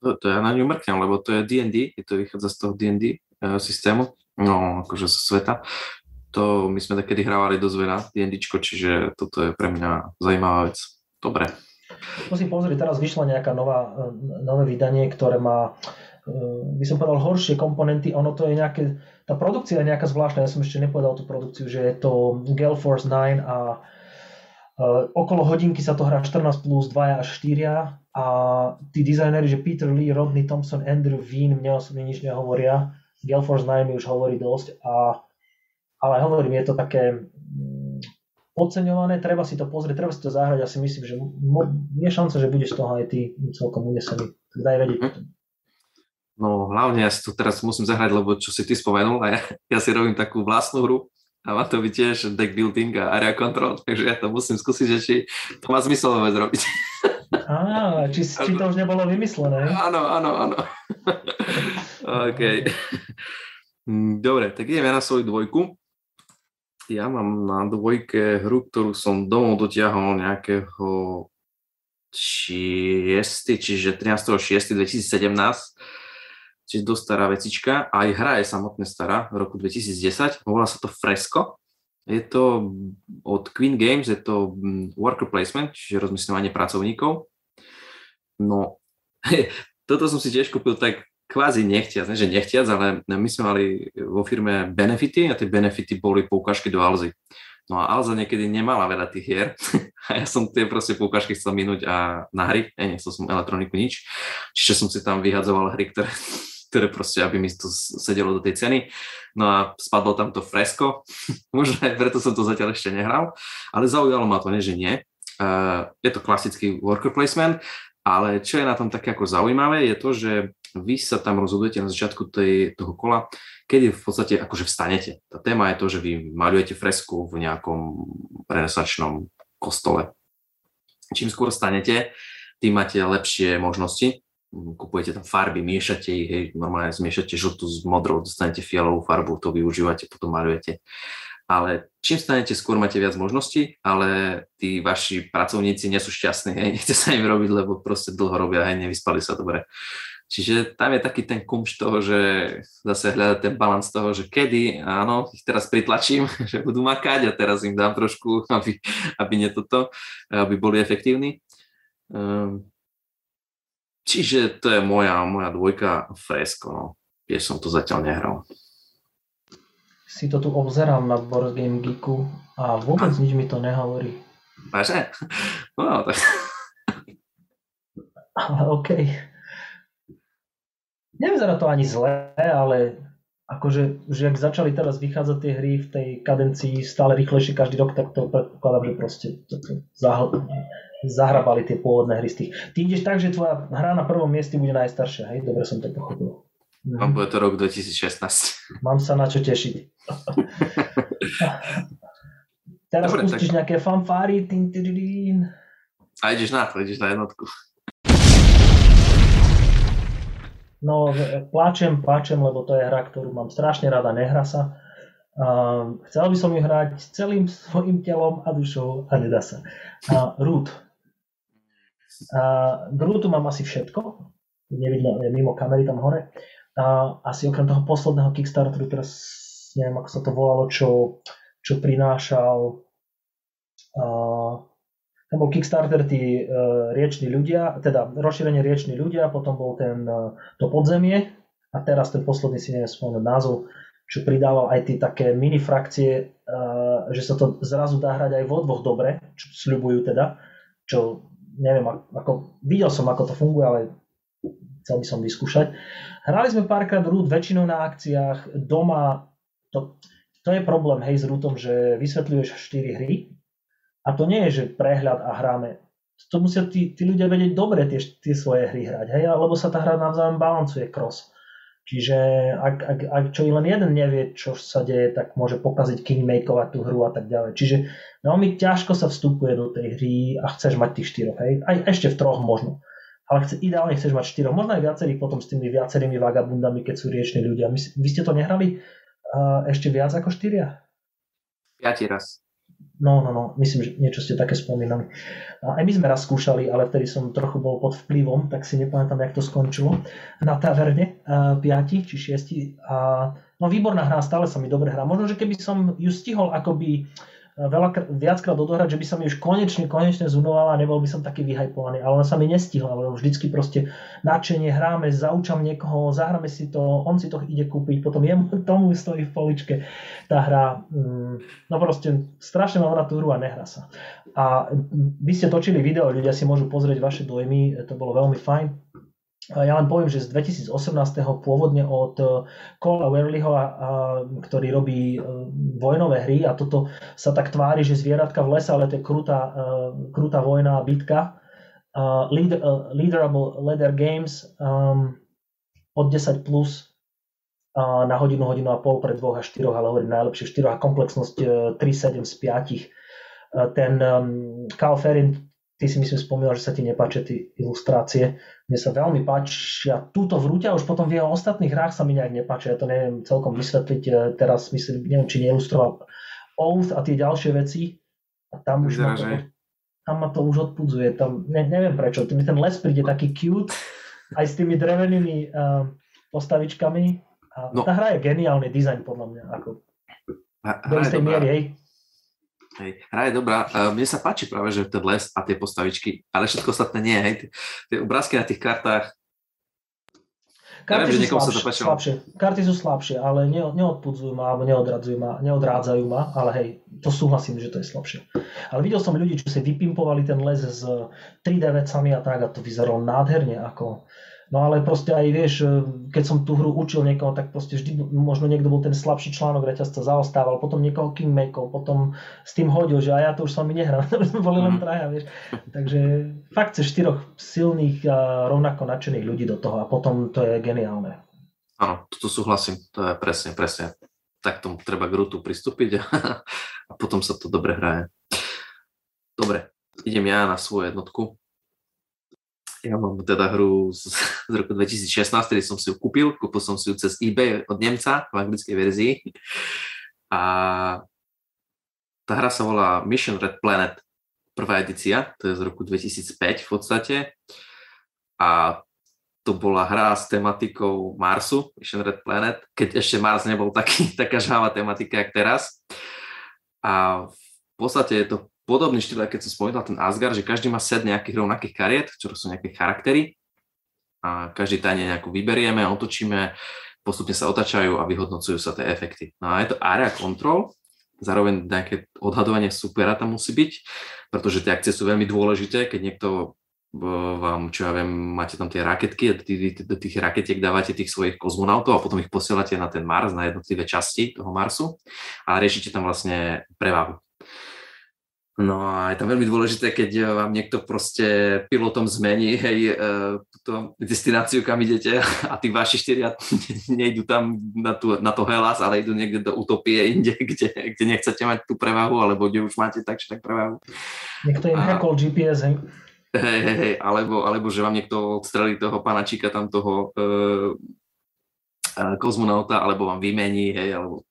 To, to ja na ňu mrknem, lebo to je D&D, je to vychádza z toho D&D e, systému, no akože z sveta. To my sme takedy hrávali dosť veľa D&Dčko, čiže toto je pre mňa zaujímavá vec. Dobre. To si pozri, teraz vyšla nejaká nová, e, nové vydanie, ktoré má e, by som povedal, horšie komponenty. Ono to je nejaké, tá produkcia je nejaká zvláštna, ja som ešte nepovedal tú produkciu, že je to Gale Force 9 a okolo hodinky sa to hrá 14 plus 2 až 4 a tí dizajneri, že Peter Lee, Rodney Thompson, Andrew Veen mne osobne nič nehovoria. Gale Force 9 mi už hovorí dosť, a, ale hovorím, je to také mm, podceňované, treba si to pozrieť, treba si to zahrať a si myslím, že je šanca, že budeš z toho aj ty celkom unesený. Tak daj vedieť potom. No hlavne ja si to teraz musím zahrať, lebo čo si ty spomenul, a ja, ja si robím takú vlastnú hru, a má to byť tiež deck building a area control, takže ja to musím skúsiť, že či to má zmysel vôbec robiť. Á, či, či to už nebolo vymyslené. Áno, áno, áno. OK. Dobre, tak ideme na svoju dvojku. Ja mám na dvojke hru, ktorú som domov dotiahol nejakého 6, čiže 13.6.2017 čiže dosť stará vecička. Aj hra je samotne stará, v roku 2010, volá sa to Fresco. Je to od Queen Games, je to mm, worker placement, čiže rozmysľovanie pracovníkov. No, toto som si tiež kúpil tak kvázi nechtiac, ne, že nechtiac, ale my sme mali vo firme benefity a tie benefity boli poukážky do Alzy. No a Alza niekedy nemala veľa tých hier a ja som tie proste poukážky chcel minúť a na hry, ja nechcel som elektroniku nič, čiže som si tam vyhadzoval hry, ktoré ktoré proste, aby mi to sedelo do tej ceny. No a spadlo tam to fresko, možno aj preto som to zatiaľ ešte nehral, ale zaujalo ma to, nie že nie. Uh, je to klasický worker placement, ale čo je na tom také ako zaujímavé, je to, že vy sa tam rozhodujete na začiatku tej, toho kola, kedy v podstate akože vstanete. Tá téma je to, že vy malujete fresku v nejakom renesačnom kostole. Čím skôr stanete, tým máte lepšie možnosti kupujete tam farby, miešate ich, hej, normálne zmiešate žltú s modrou, dostanete fialovú farbu, to využívate, potom malujete. Ale čím stanete, skôr máte viac možností, ale tí vaši pracovníci nie sú šťastní, hej, nechce sa im robiť, lebo proste dlho robia, hej, nevyspali sa dobre. Čiže tam je taký ten kumš toho, že zase hľadať ten balans toho, že kedy, áno, ich teraz pritlačím, že budú makať a teraz im dám trošku, aby, aby nie toto, aby boli efektívni. Um, Čiže to je moja, moja dvojka fresko, no. Tiež som to zatiaľ nehral. Si to tu obzerám na Board Game Geeku a vôbec nič mi to nehovorí. Vážne? No, tak... Ale okej. Okay. Nevyzerá to ani zle, ale akože, že ak začali teraz vychádzať tie hry v tej kadencii stále rýchlejšie každý rok, tak to predpokladám, že proste to, to zahrabali tie pôvodné hry z tých. Ty ideš tak, že tvoja hra na prvom mieste bude najstaršia, hej? Dobre som to pochopil. Mám bude to rok 2016. Mám sa na čo tešiť. Teraz Dobre, pustíš tak... nejaké fanfáry. Tin, tin, tin. A ideš na to, ideš na jednotku. No, pláčem, pláčem, lebo to je hra, ktorú mám strašne rada, nehra sa. Uh, chcel by som ju hrať celým svojim telom a dušou a nedá sa. Uh, Root. Rootu mám asi všetko. Nevidno, mimo kamery tam hore. Uh, asi okrem toho posledného Kickstarteru, teraz neviem, ako sa to volalo, čo, čo prinášal uh, tam bol Kickstarter, tí uh, rieční ľudia, teda rozšírenie rieční ľudia, potom bol ten, uh, to podzemie a teraz ten posledný si neviem spomenúť názov, čo pridával aj tie také mini frakcie, uh, že sa to zrazu dá hrať aj vo dvoch dobre, čo sľubujú teda, čo neviem, ako, videl som, ako to funguje, ale chcel by som vyskúšať. Hrali sme párkrát Root, väčšinou na akciách, doma, to, to je problém, hej, s Rootom, že vysvetľuješ 4 hry, a to nie je, že prehľad a hráme. To musia tí, tí ľudia vedieť dobre tie, tie svoje hry hrať, hej, lebo sa tá hra navzájom balancuje cross. Čiže ak, ak, ak čo len jeden nevie, čo sa deje, tak môže pokaziť kingmakeovať tú hru a tak ďalej. Čiže veľmi ťažko sa vstupuje do tej hry a chceš mať tých štyroch, hej. Aj ešte v troch možno. Ale chce, ideálne chceš mať štyroch, možno aj viacerých potom s tými viacerými vagabundami, keď sú rieční ľudia. My, vy ste to nehrali uh, ešte viac ako štyria? Piatý raz. No, no, no, myslím, že niečo ste také spomínali. Aj my sme raz skúšali, ale vtedy som trochu bol pod vplyvom, tak si nepamätám, jak to skončilo. Na taverne, uh, piati či šiesti. A, no výborná hra, stále sa mi dobre hrá. Možno, že keby som ju stihol akoby veľa, viackrát odohrať, že by sa mi už konečne, konečne zunovala a nebol by som taký vyhajpovaný. Ale ona sa mi nestihla, lebo vždycky proste nadšenie hráme, zaučam niekoho, zahráme si to, on si to ide kúpiť, potom jemu tomu stojí v poličke tá hra. Mm, no proste strašne mám na tú hru a nehrá sa. A vy ste točili video, ľudia si môžu pozrieť vaše dojmy, to bolo veľmi fajn. Ja len poviem, že z 2018. pôvodne od eh, Cola Werleyho, ktorý robí eh, vojnové hry a toto sa tak tvári, že zvieratka v lese, ale to je krutá, eh, krutá vojna a bitka. Leader, Leaderable Leather Games um, od 10 plus na hodinu, hodinu a pol pre dvoch a štyroch, ale hovorím najlepšie štyroch a komplexnosť 3-7 z 5. Ten um, Carl Ferrin ty si myslím spomínal, že sa ti nepáčia tie ilustrácie. Mne sa veľmi páčia túto v rúte a už potom v jeho ostatných hrách sa mi nejak nepáčia. Ja to neviem celkom vysvetliť. E, teraz myslím, neviem, či neilustroval Oath a tie ďalšie veci. A tam už ma to, tam ma to už odpudzuje. Tam, ne, neviem prečo. Ten, ten les príde taký cute aj s tými drevenými uh, postavičkami. A no. Tá hra je geniálny dizajn podľa mňa. Ako, do istej miery, hej. Hej, hra je dobrá. Mne sa páči práve, že ten les a tie postavičky, ale všetko ostatné nie. Hej. Tie obrázky na tých kartách Karty, Neviem, sú slabšie, slabšie. Karty sú slabšie, ale ne, neodpudzujú ma alebo neodradzujú ma, neodrádzajú ma, ale hej, to súhlasím, že to je slabšie. Ale videl som ľudí, čo si vypimpovali ten les s 3D vecami a tak a to vyzeralo nádherne ako No ale proste aj vieš, e, keď som tú hru učil niekoho, tak proste vždy možno niekto bol ten slabší článok reťazca, zaostával, potom niekoho kingmakeov, potom s tým hodil, že a ja to už s vami nehrám, to sme boli len mhm. traja, vieš. Takže fakt chceš štyroch silných a rovnako nadšených ľudí do toho a potom to je geniálne. Áno, toto súhlasím, to je presne, presne. Tak tomu treba k rutu pristúpiť a, a potom sa to dobre hraje. Dobre, idem ja na svoju jednotku. Ja mám teda hru z, z roku 2016, ktorý som si ju kúpil. Kúpil som si ju cez eBay od Nemca v anglickej verzii. A tá hra sa volá Mission Red Planet, prvá edícia, to je z roku 2005 v podstate. A to bola hra s tematikou Marsu, Mission Red Planet, keď ešte Mars nebol taký, taká žhavá tematika, jak teraz. A v podstate je to podobný štýl, keď som spomínal ten Asgard, že každý má set nejakých rovnakých kariet, čo sú nejaké charaktery a každý tajne nejako vyberieme, otočíme, postupne sa otačajú a vyhodnocujú sa tie efekty. No a je to area control, zároveň nejaké odhadovanie supera tam musí byť, pretože tie akcie sú veľmi dôležité, keď niekto vám, čo ja viem, máte tam tie raketky a do tých raketiek dávate tých svojich kozmonautov a potom ich posielate na ten Mars, na jednotlivé časti toho Marsu a riešite tam vlastne prevahu. No a je tam veľmi dôležité, keď vám niekto proste pilotom zmení, hej, e, túto destináciu, kam idete a tí vaši štyria nejdú tam na, tú, na to Helas, ale idú niekde do utopie inde, kde, kde nechcete mať tú prevahu, alebo kde už máte tak, tak prevahu. Niekto im hackol GPS, hej. Hej, hej, hej, alebo, alebo že vám niekto odstrelí toho panačíka tam toho e, e, kozmonauta, alebo vám vymení, hej, alebo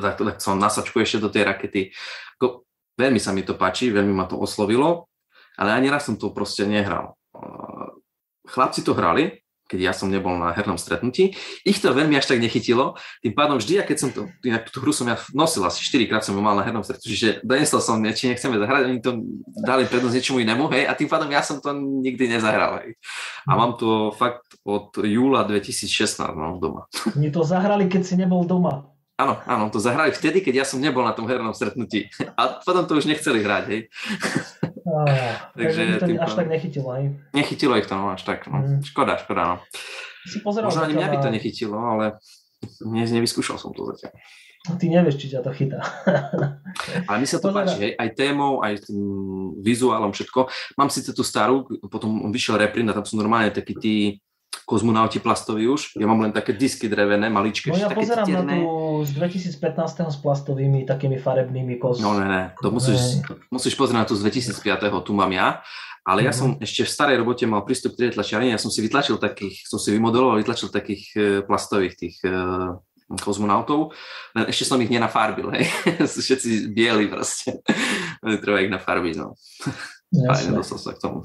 tak, tak, sa vám nasačkuje ešte do tej rakety. Ako, Veľmi sa mi to páči, veľmi ma to oslovilo, ale ani raz som to proste nehral. Chlapci to hrali, keď ja som nebol na hernom stretnutí. Ich to veľmi až tak nechytilo, tým pádom vždy, a keď som to, inak tú hru som ja nosil asi 4 krát som ju mal na hernom stretnutí, že donesol som, či nechceme zahrať, oni to dali prednosť niečomu inému, hej, a tým pádom ja som to nikdy nezahral, hej. A mám to fakt od júla 2016 no, doma. Oni to zahrali, keď si nebol doma. Áno, áno, to zahrali vtedy, keď ja som nebol na tom hernom stretnutí. A potom to už nechceli hrať, hej. Ah, takže to tým, až tak nechytilo, hej? Nechytilo ich to, no, až tak. No. Mm. Škoda, škoda, no. Si pozeral Možno ani mňa by to nechytilo, ale ne, nevyskúšal som to zatiaľ. No, ty nevieš, či ťa to chytá. ale mi sa to Pozera. páči, hej, aj témou, aj tým vizuálom, všetko. Mám síce tú starú, potom vyšiel reprint a tam sú normálne takí tí kozmonauti plastoví už. Ja mám len také disky drevené, maličké. No ja pozerám na tú z 2015. s plastovými takými farebnými koz. No ne, ne, to musíš, musíš pozrieť na tú z 2005. Tu mám ja. Ale ja som mm-hmm. ešte v starej robote mal prístup k tej tlačiarni, ja som si vytlačil takých, som si vymodeloval, vytlačil takých e, plastových tých uh, kozmonautov, len ešte som ich nenafarbil, hej. Sú všetci bieli proste. Treba ich nafarbiť, no. Jasne. Ale nedostal sa k tomu.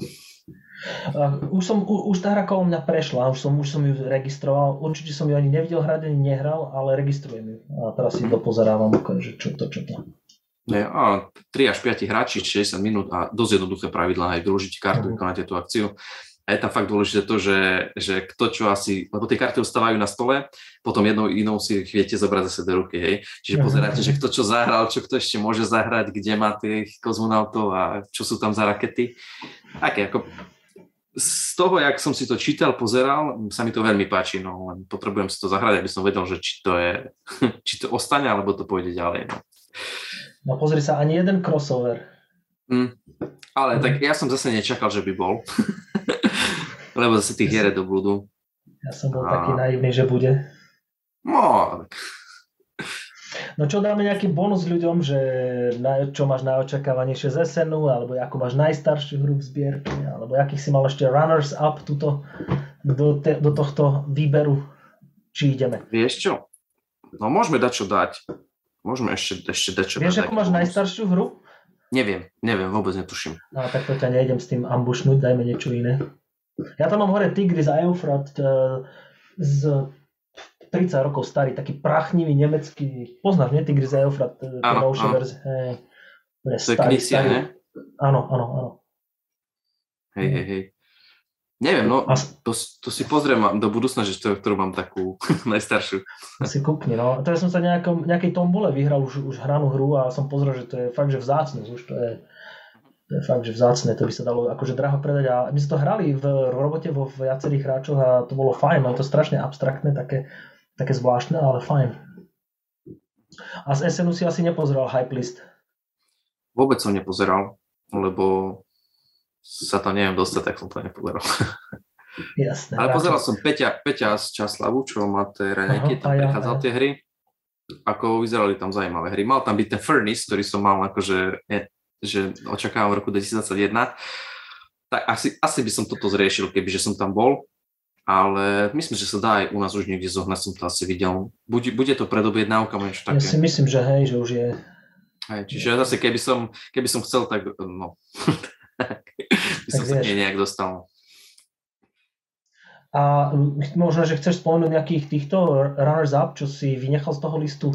Už, som, už tá hra kolo mňa prešla, už som, už som ju registroval, určite som ju ani nevidel hrať, ani nehral, ale registrujem ju. A teraz si dopozerávam, že čo to, čo to. Ne, a 3 až 5 hráči, 60 minút a dosť jednoduché pravidlá, aj vyložíte kartu, vykonáte tú akciu. A je tam fakt dôležité to, že, že kto čo asi, lebo tie karty ostávajú na stole, potom jednou inou si ich viete zobrať zase do ruky, hej. Čiže pozeráte, že kto čo zahral, čo kto ešte môže zahrať, kde má tých kozmonautov a čo sú tam za rakety. Také ako z toho, jak som si to čítal, pozeral, sa mi to veľmi páči, no len potrebujem si to zahrať, aby som vedel, že či to je, či to ostane, alebo to pôjde ďalej. No, no pozri sa, ani jeden crossover. Mm, ale tak ja som zase nečakal, že by bol. Lebo zase tých hier do blúdu. Ja som bol A... taký naivný, že bude. No, No čo dáme nejaký bonus ľuďom, že na, čo máš najočakávanejšie z SNU, alebo ako máš najstaršiu hru v zbierke, alebo akých si mal ešte runners up tuto, do, te, do tohto výberu, či ideme. Vieš čo? No môžeme dať čo dať. Môžeme ešte, ešte dať čo Vieš, ako máš bonus. najstaršiu hru? Neviem, neviem, vôbec netuším. No tak to ťa nejdem s tým ambušnúť, dajme niečo iné. Ja tam mám hore Tigris a Eufrat e, z 30 rokov starý, taký prachnivý nemecký, poznáš, nie? Tigris a Eufrat, tie novšie verzie. Starý, starý. ne? Áno, áno, áno. Hej, hej, hej. Neviem, no, to, to si pozriem do budúcna, že to, ktorú mám takú najstaršiu. Si kúkni, no. Teraz som sa nejakom, nejakej tombole vyhral už, už hranú hru a som pozrel, že to je fakt, že vzácne, už to je, to je fakt, že vzácne, to by sa dalo akože draho predať a my sme to hrali v robote vo viacerých hráčoch a to bolo fajn, no to strašne abstraktné, také také zvláštne, ale fajn. A z SNU si asi nepozeral hype list? Vôbec som nepozeral, lebo sa to neviem dostať, tak som to nepozeral. Jasné. Ale pozeral som Peťa, Peťa z Časlavu, čo má tie nejaké tam prechádzal tie hry. Ako vyzerali tam zaujímavé hry. Mal tam byť ten Furnace, ktorý som mal akože, že očakávam v roku 2021. Tak asi, asi by som toto zriešil, kebyže som tam bol ale myslím, že sa dá aj u nás už niekde zohnať, som to asi videl. Bude, bude to predobjednávka, niečo také. Ja si myslím, že hej, že už je. Hej, čiže zase keby som, keby som chcel, tak no, by som tak sa nejak dostal. A možno, že chceš spomenúť nejakých týchto runners-up, čo si vynechal z toho listu?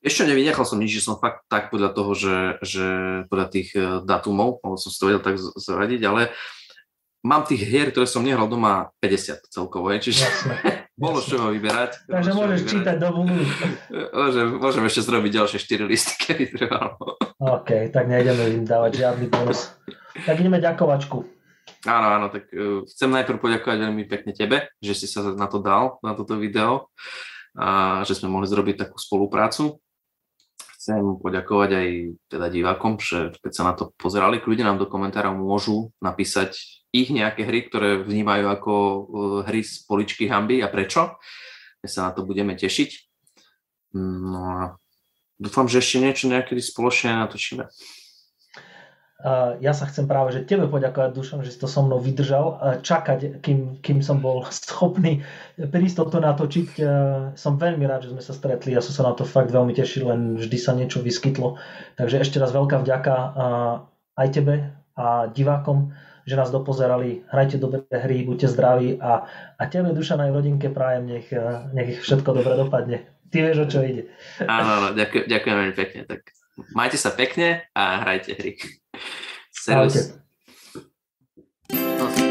Ešte nevynechal som nič, že som fakt tak podľa toho, že, že podľa tých eh, datumov, som si to vedel tak zradiť, ale mám tých hier, ktoré som nehral doma 50 celkovo, je, čiže jasne, bolo čo vyberať. Takže môžeš vyberať. čítať do môžem, môžem ešte zrobiť ďalšie 4 listy, keby trvalo. OK, tak nejdeme im dávať žiadny bonus. Tak ideme ďakovačku. Áno, áno, tak uh, chcem najprv poďakovať veľmi pekne tebe, že si sa na to dal, na toto video a že sme mohli zrobiť takú spoluprácu. Chcem poďakovať aj teda divákom, že keď sa na to pozerali, ľudia nám do komentárov môžu napísať ich nejaké hry, ktoré vnímajú ako uh, hry z poličky hamby a prečo. My sa na to budeme tešiť. No a dúfam, že ešte niečo nejakedy spoločne natočíme. Ja sa chcem práve že tebe poďakovať, Dušan, že si to so mnou vydržal, čakať, kým, kým som bol schopný prísť toto natočiť. Som veľmi rád, že sme sa stretli, ja som sa na to fakt veľmi tešil, len vždy sa niečo vyskytlo. Takže ešte raz veľká vďaka aj tebe a divákom že nás dopozerali. Hrajte dobré hry, buďte zdraví a, a tebe, duša aj rodinke prajem, nech, eh, nech všetko dobre dopadne. Ty vieš, o čo ide. Áno, áno, ďakujem, ďakujem veľmi pekne. Tak majte sa pekne a hrajte hry. Servus. Ahojte.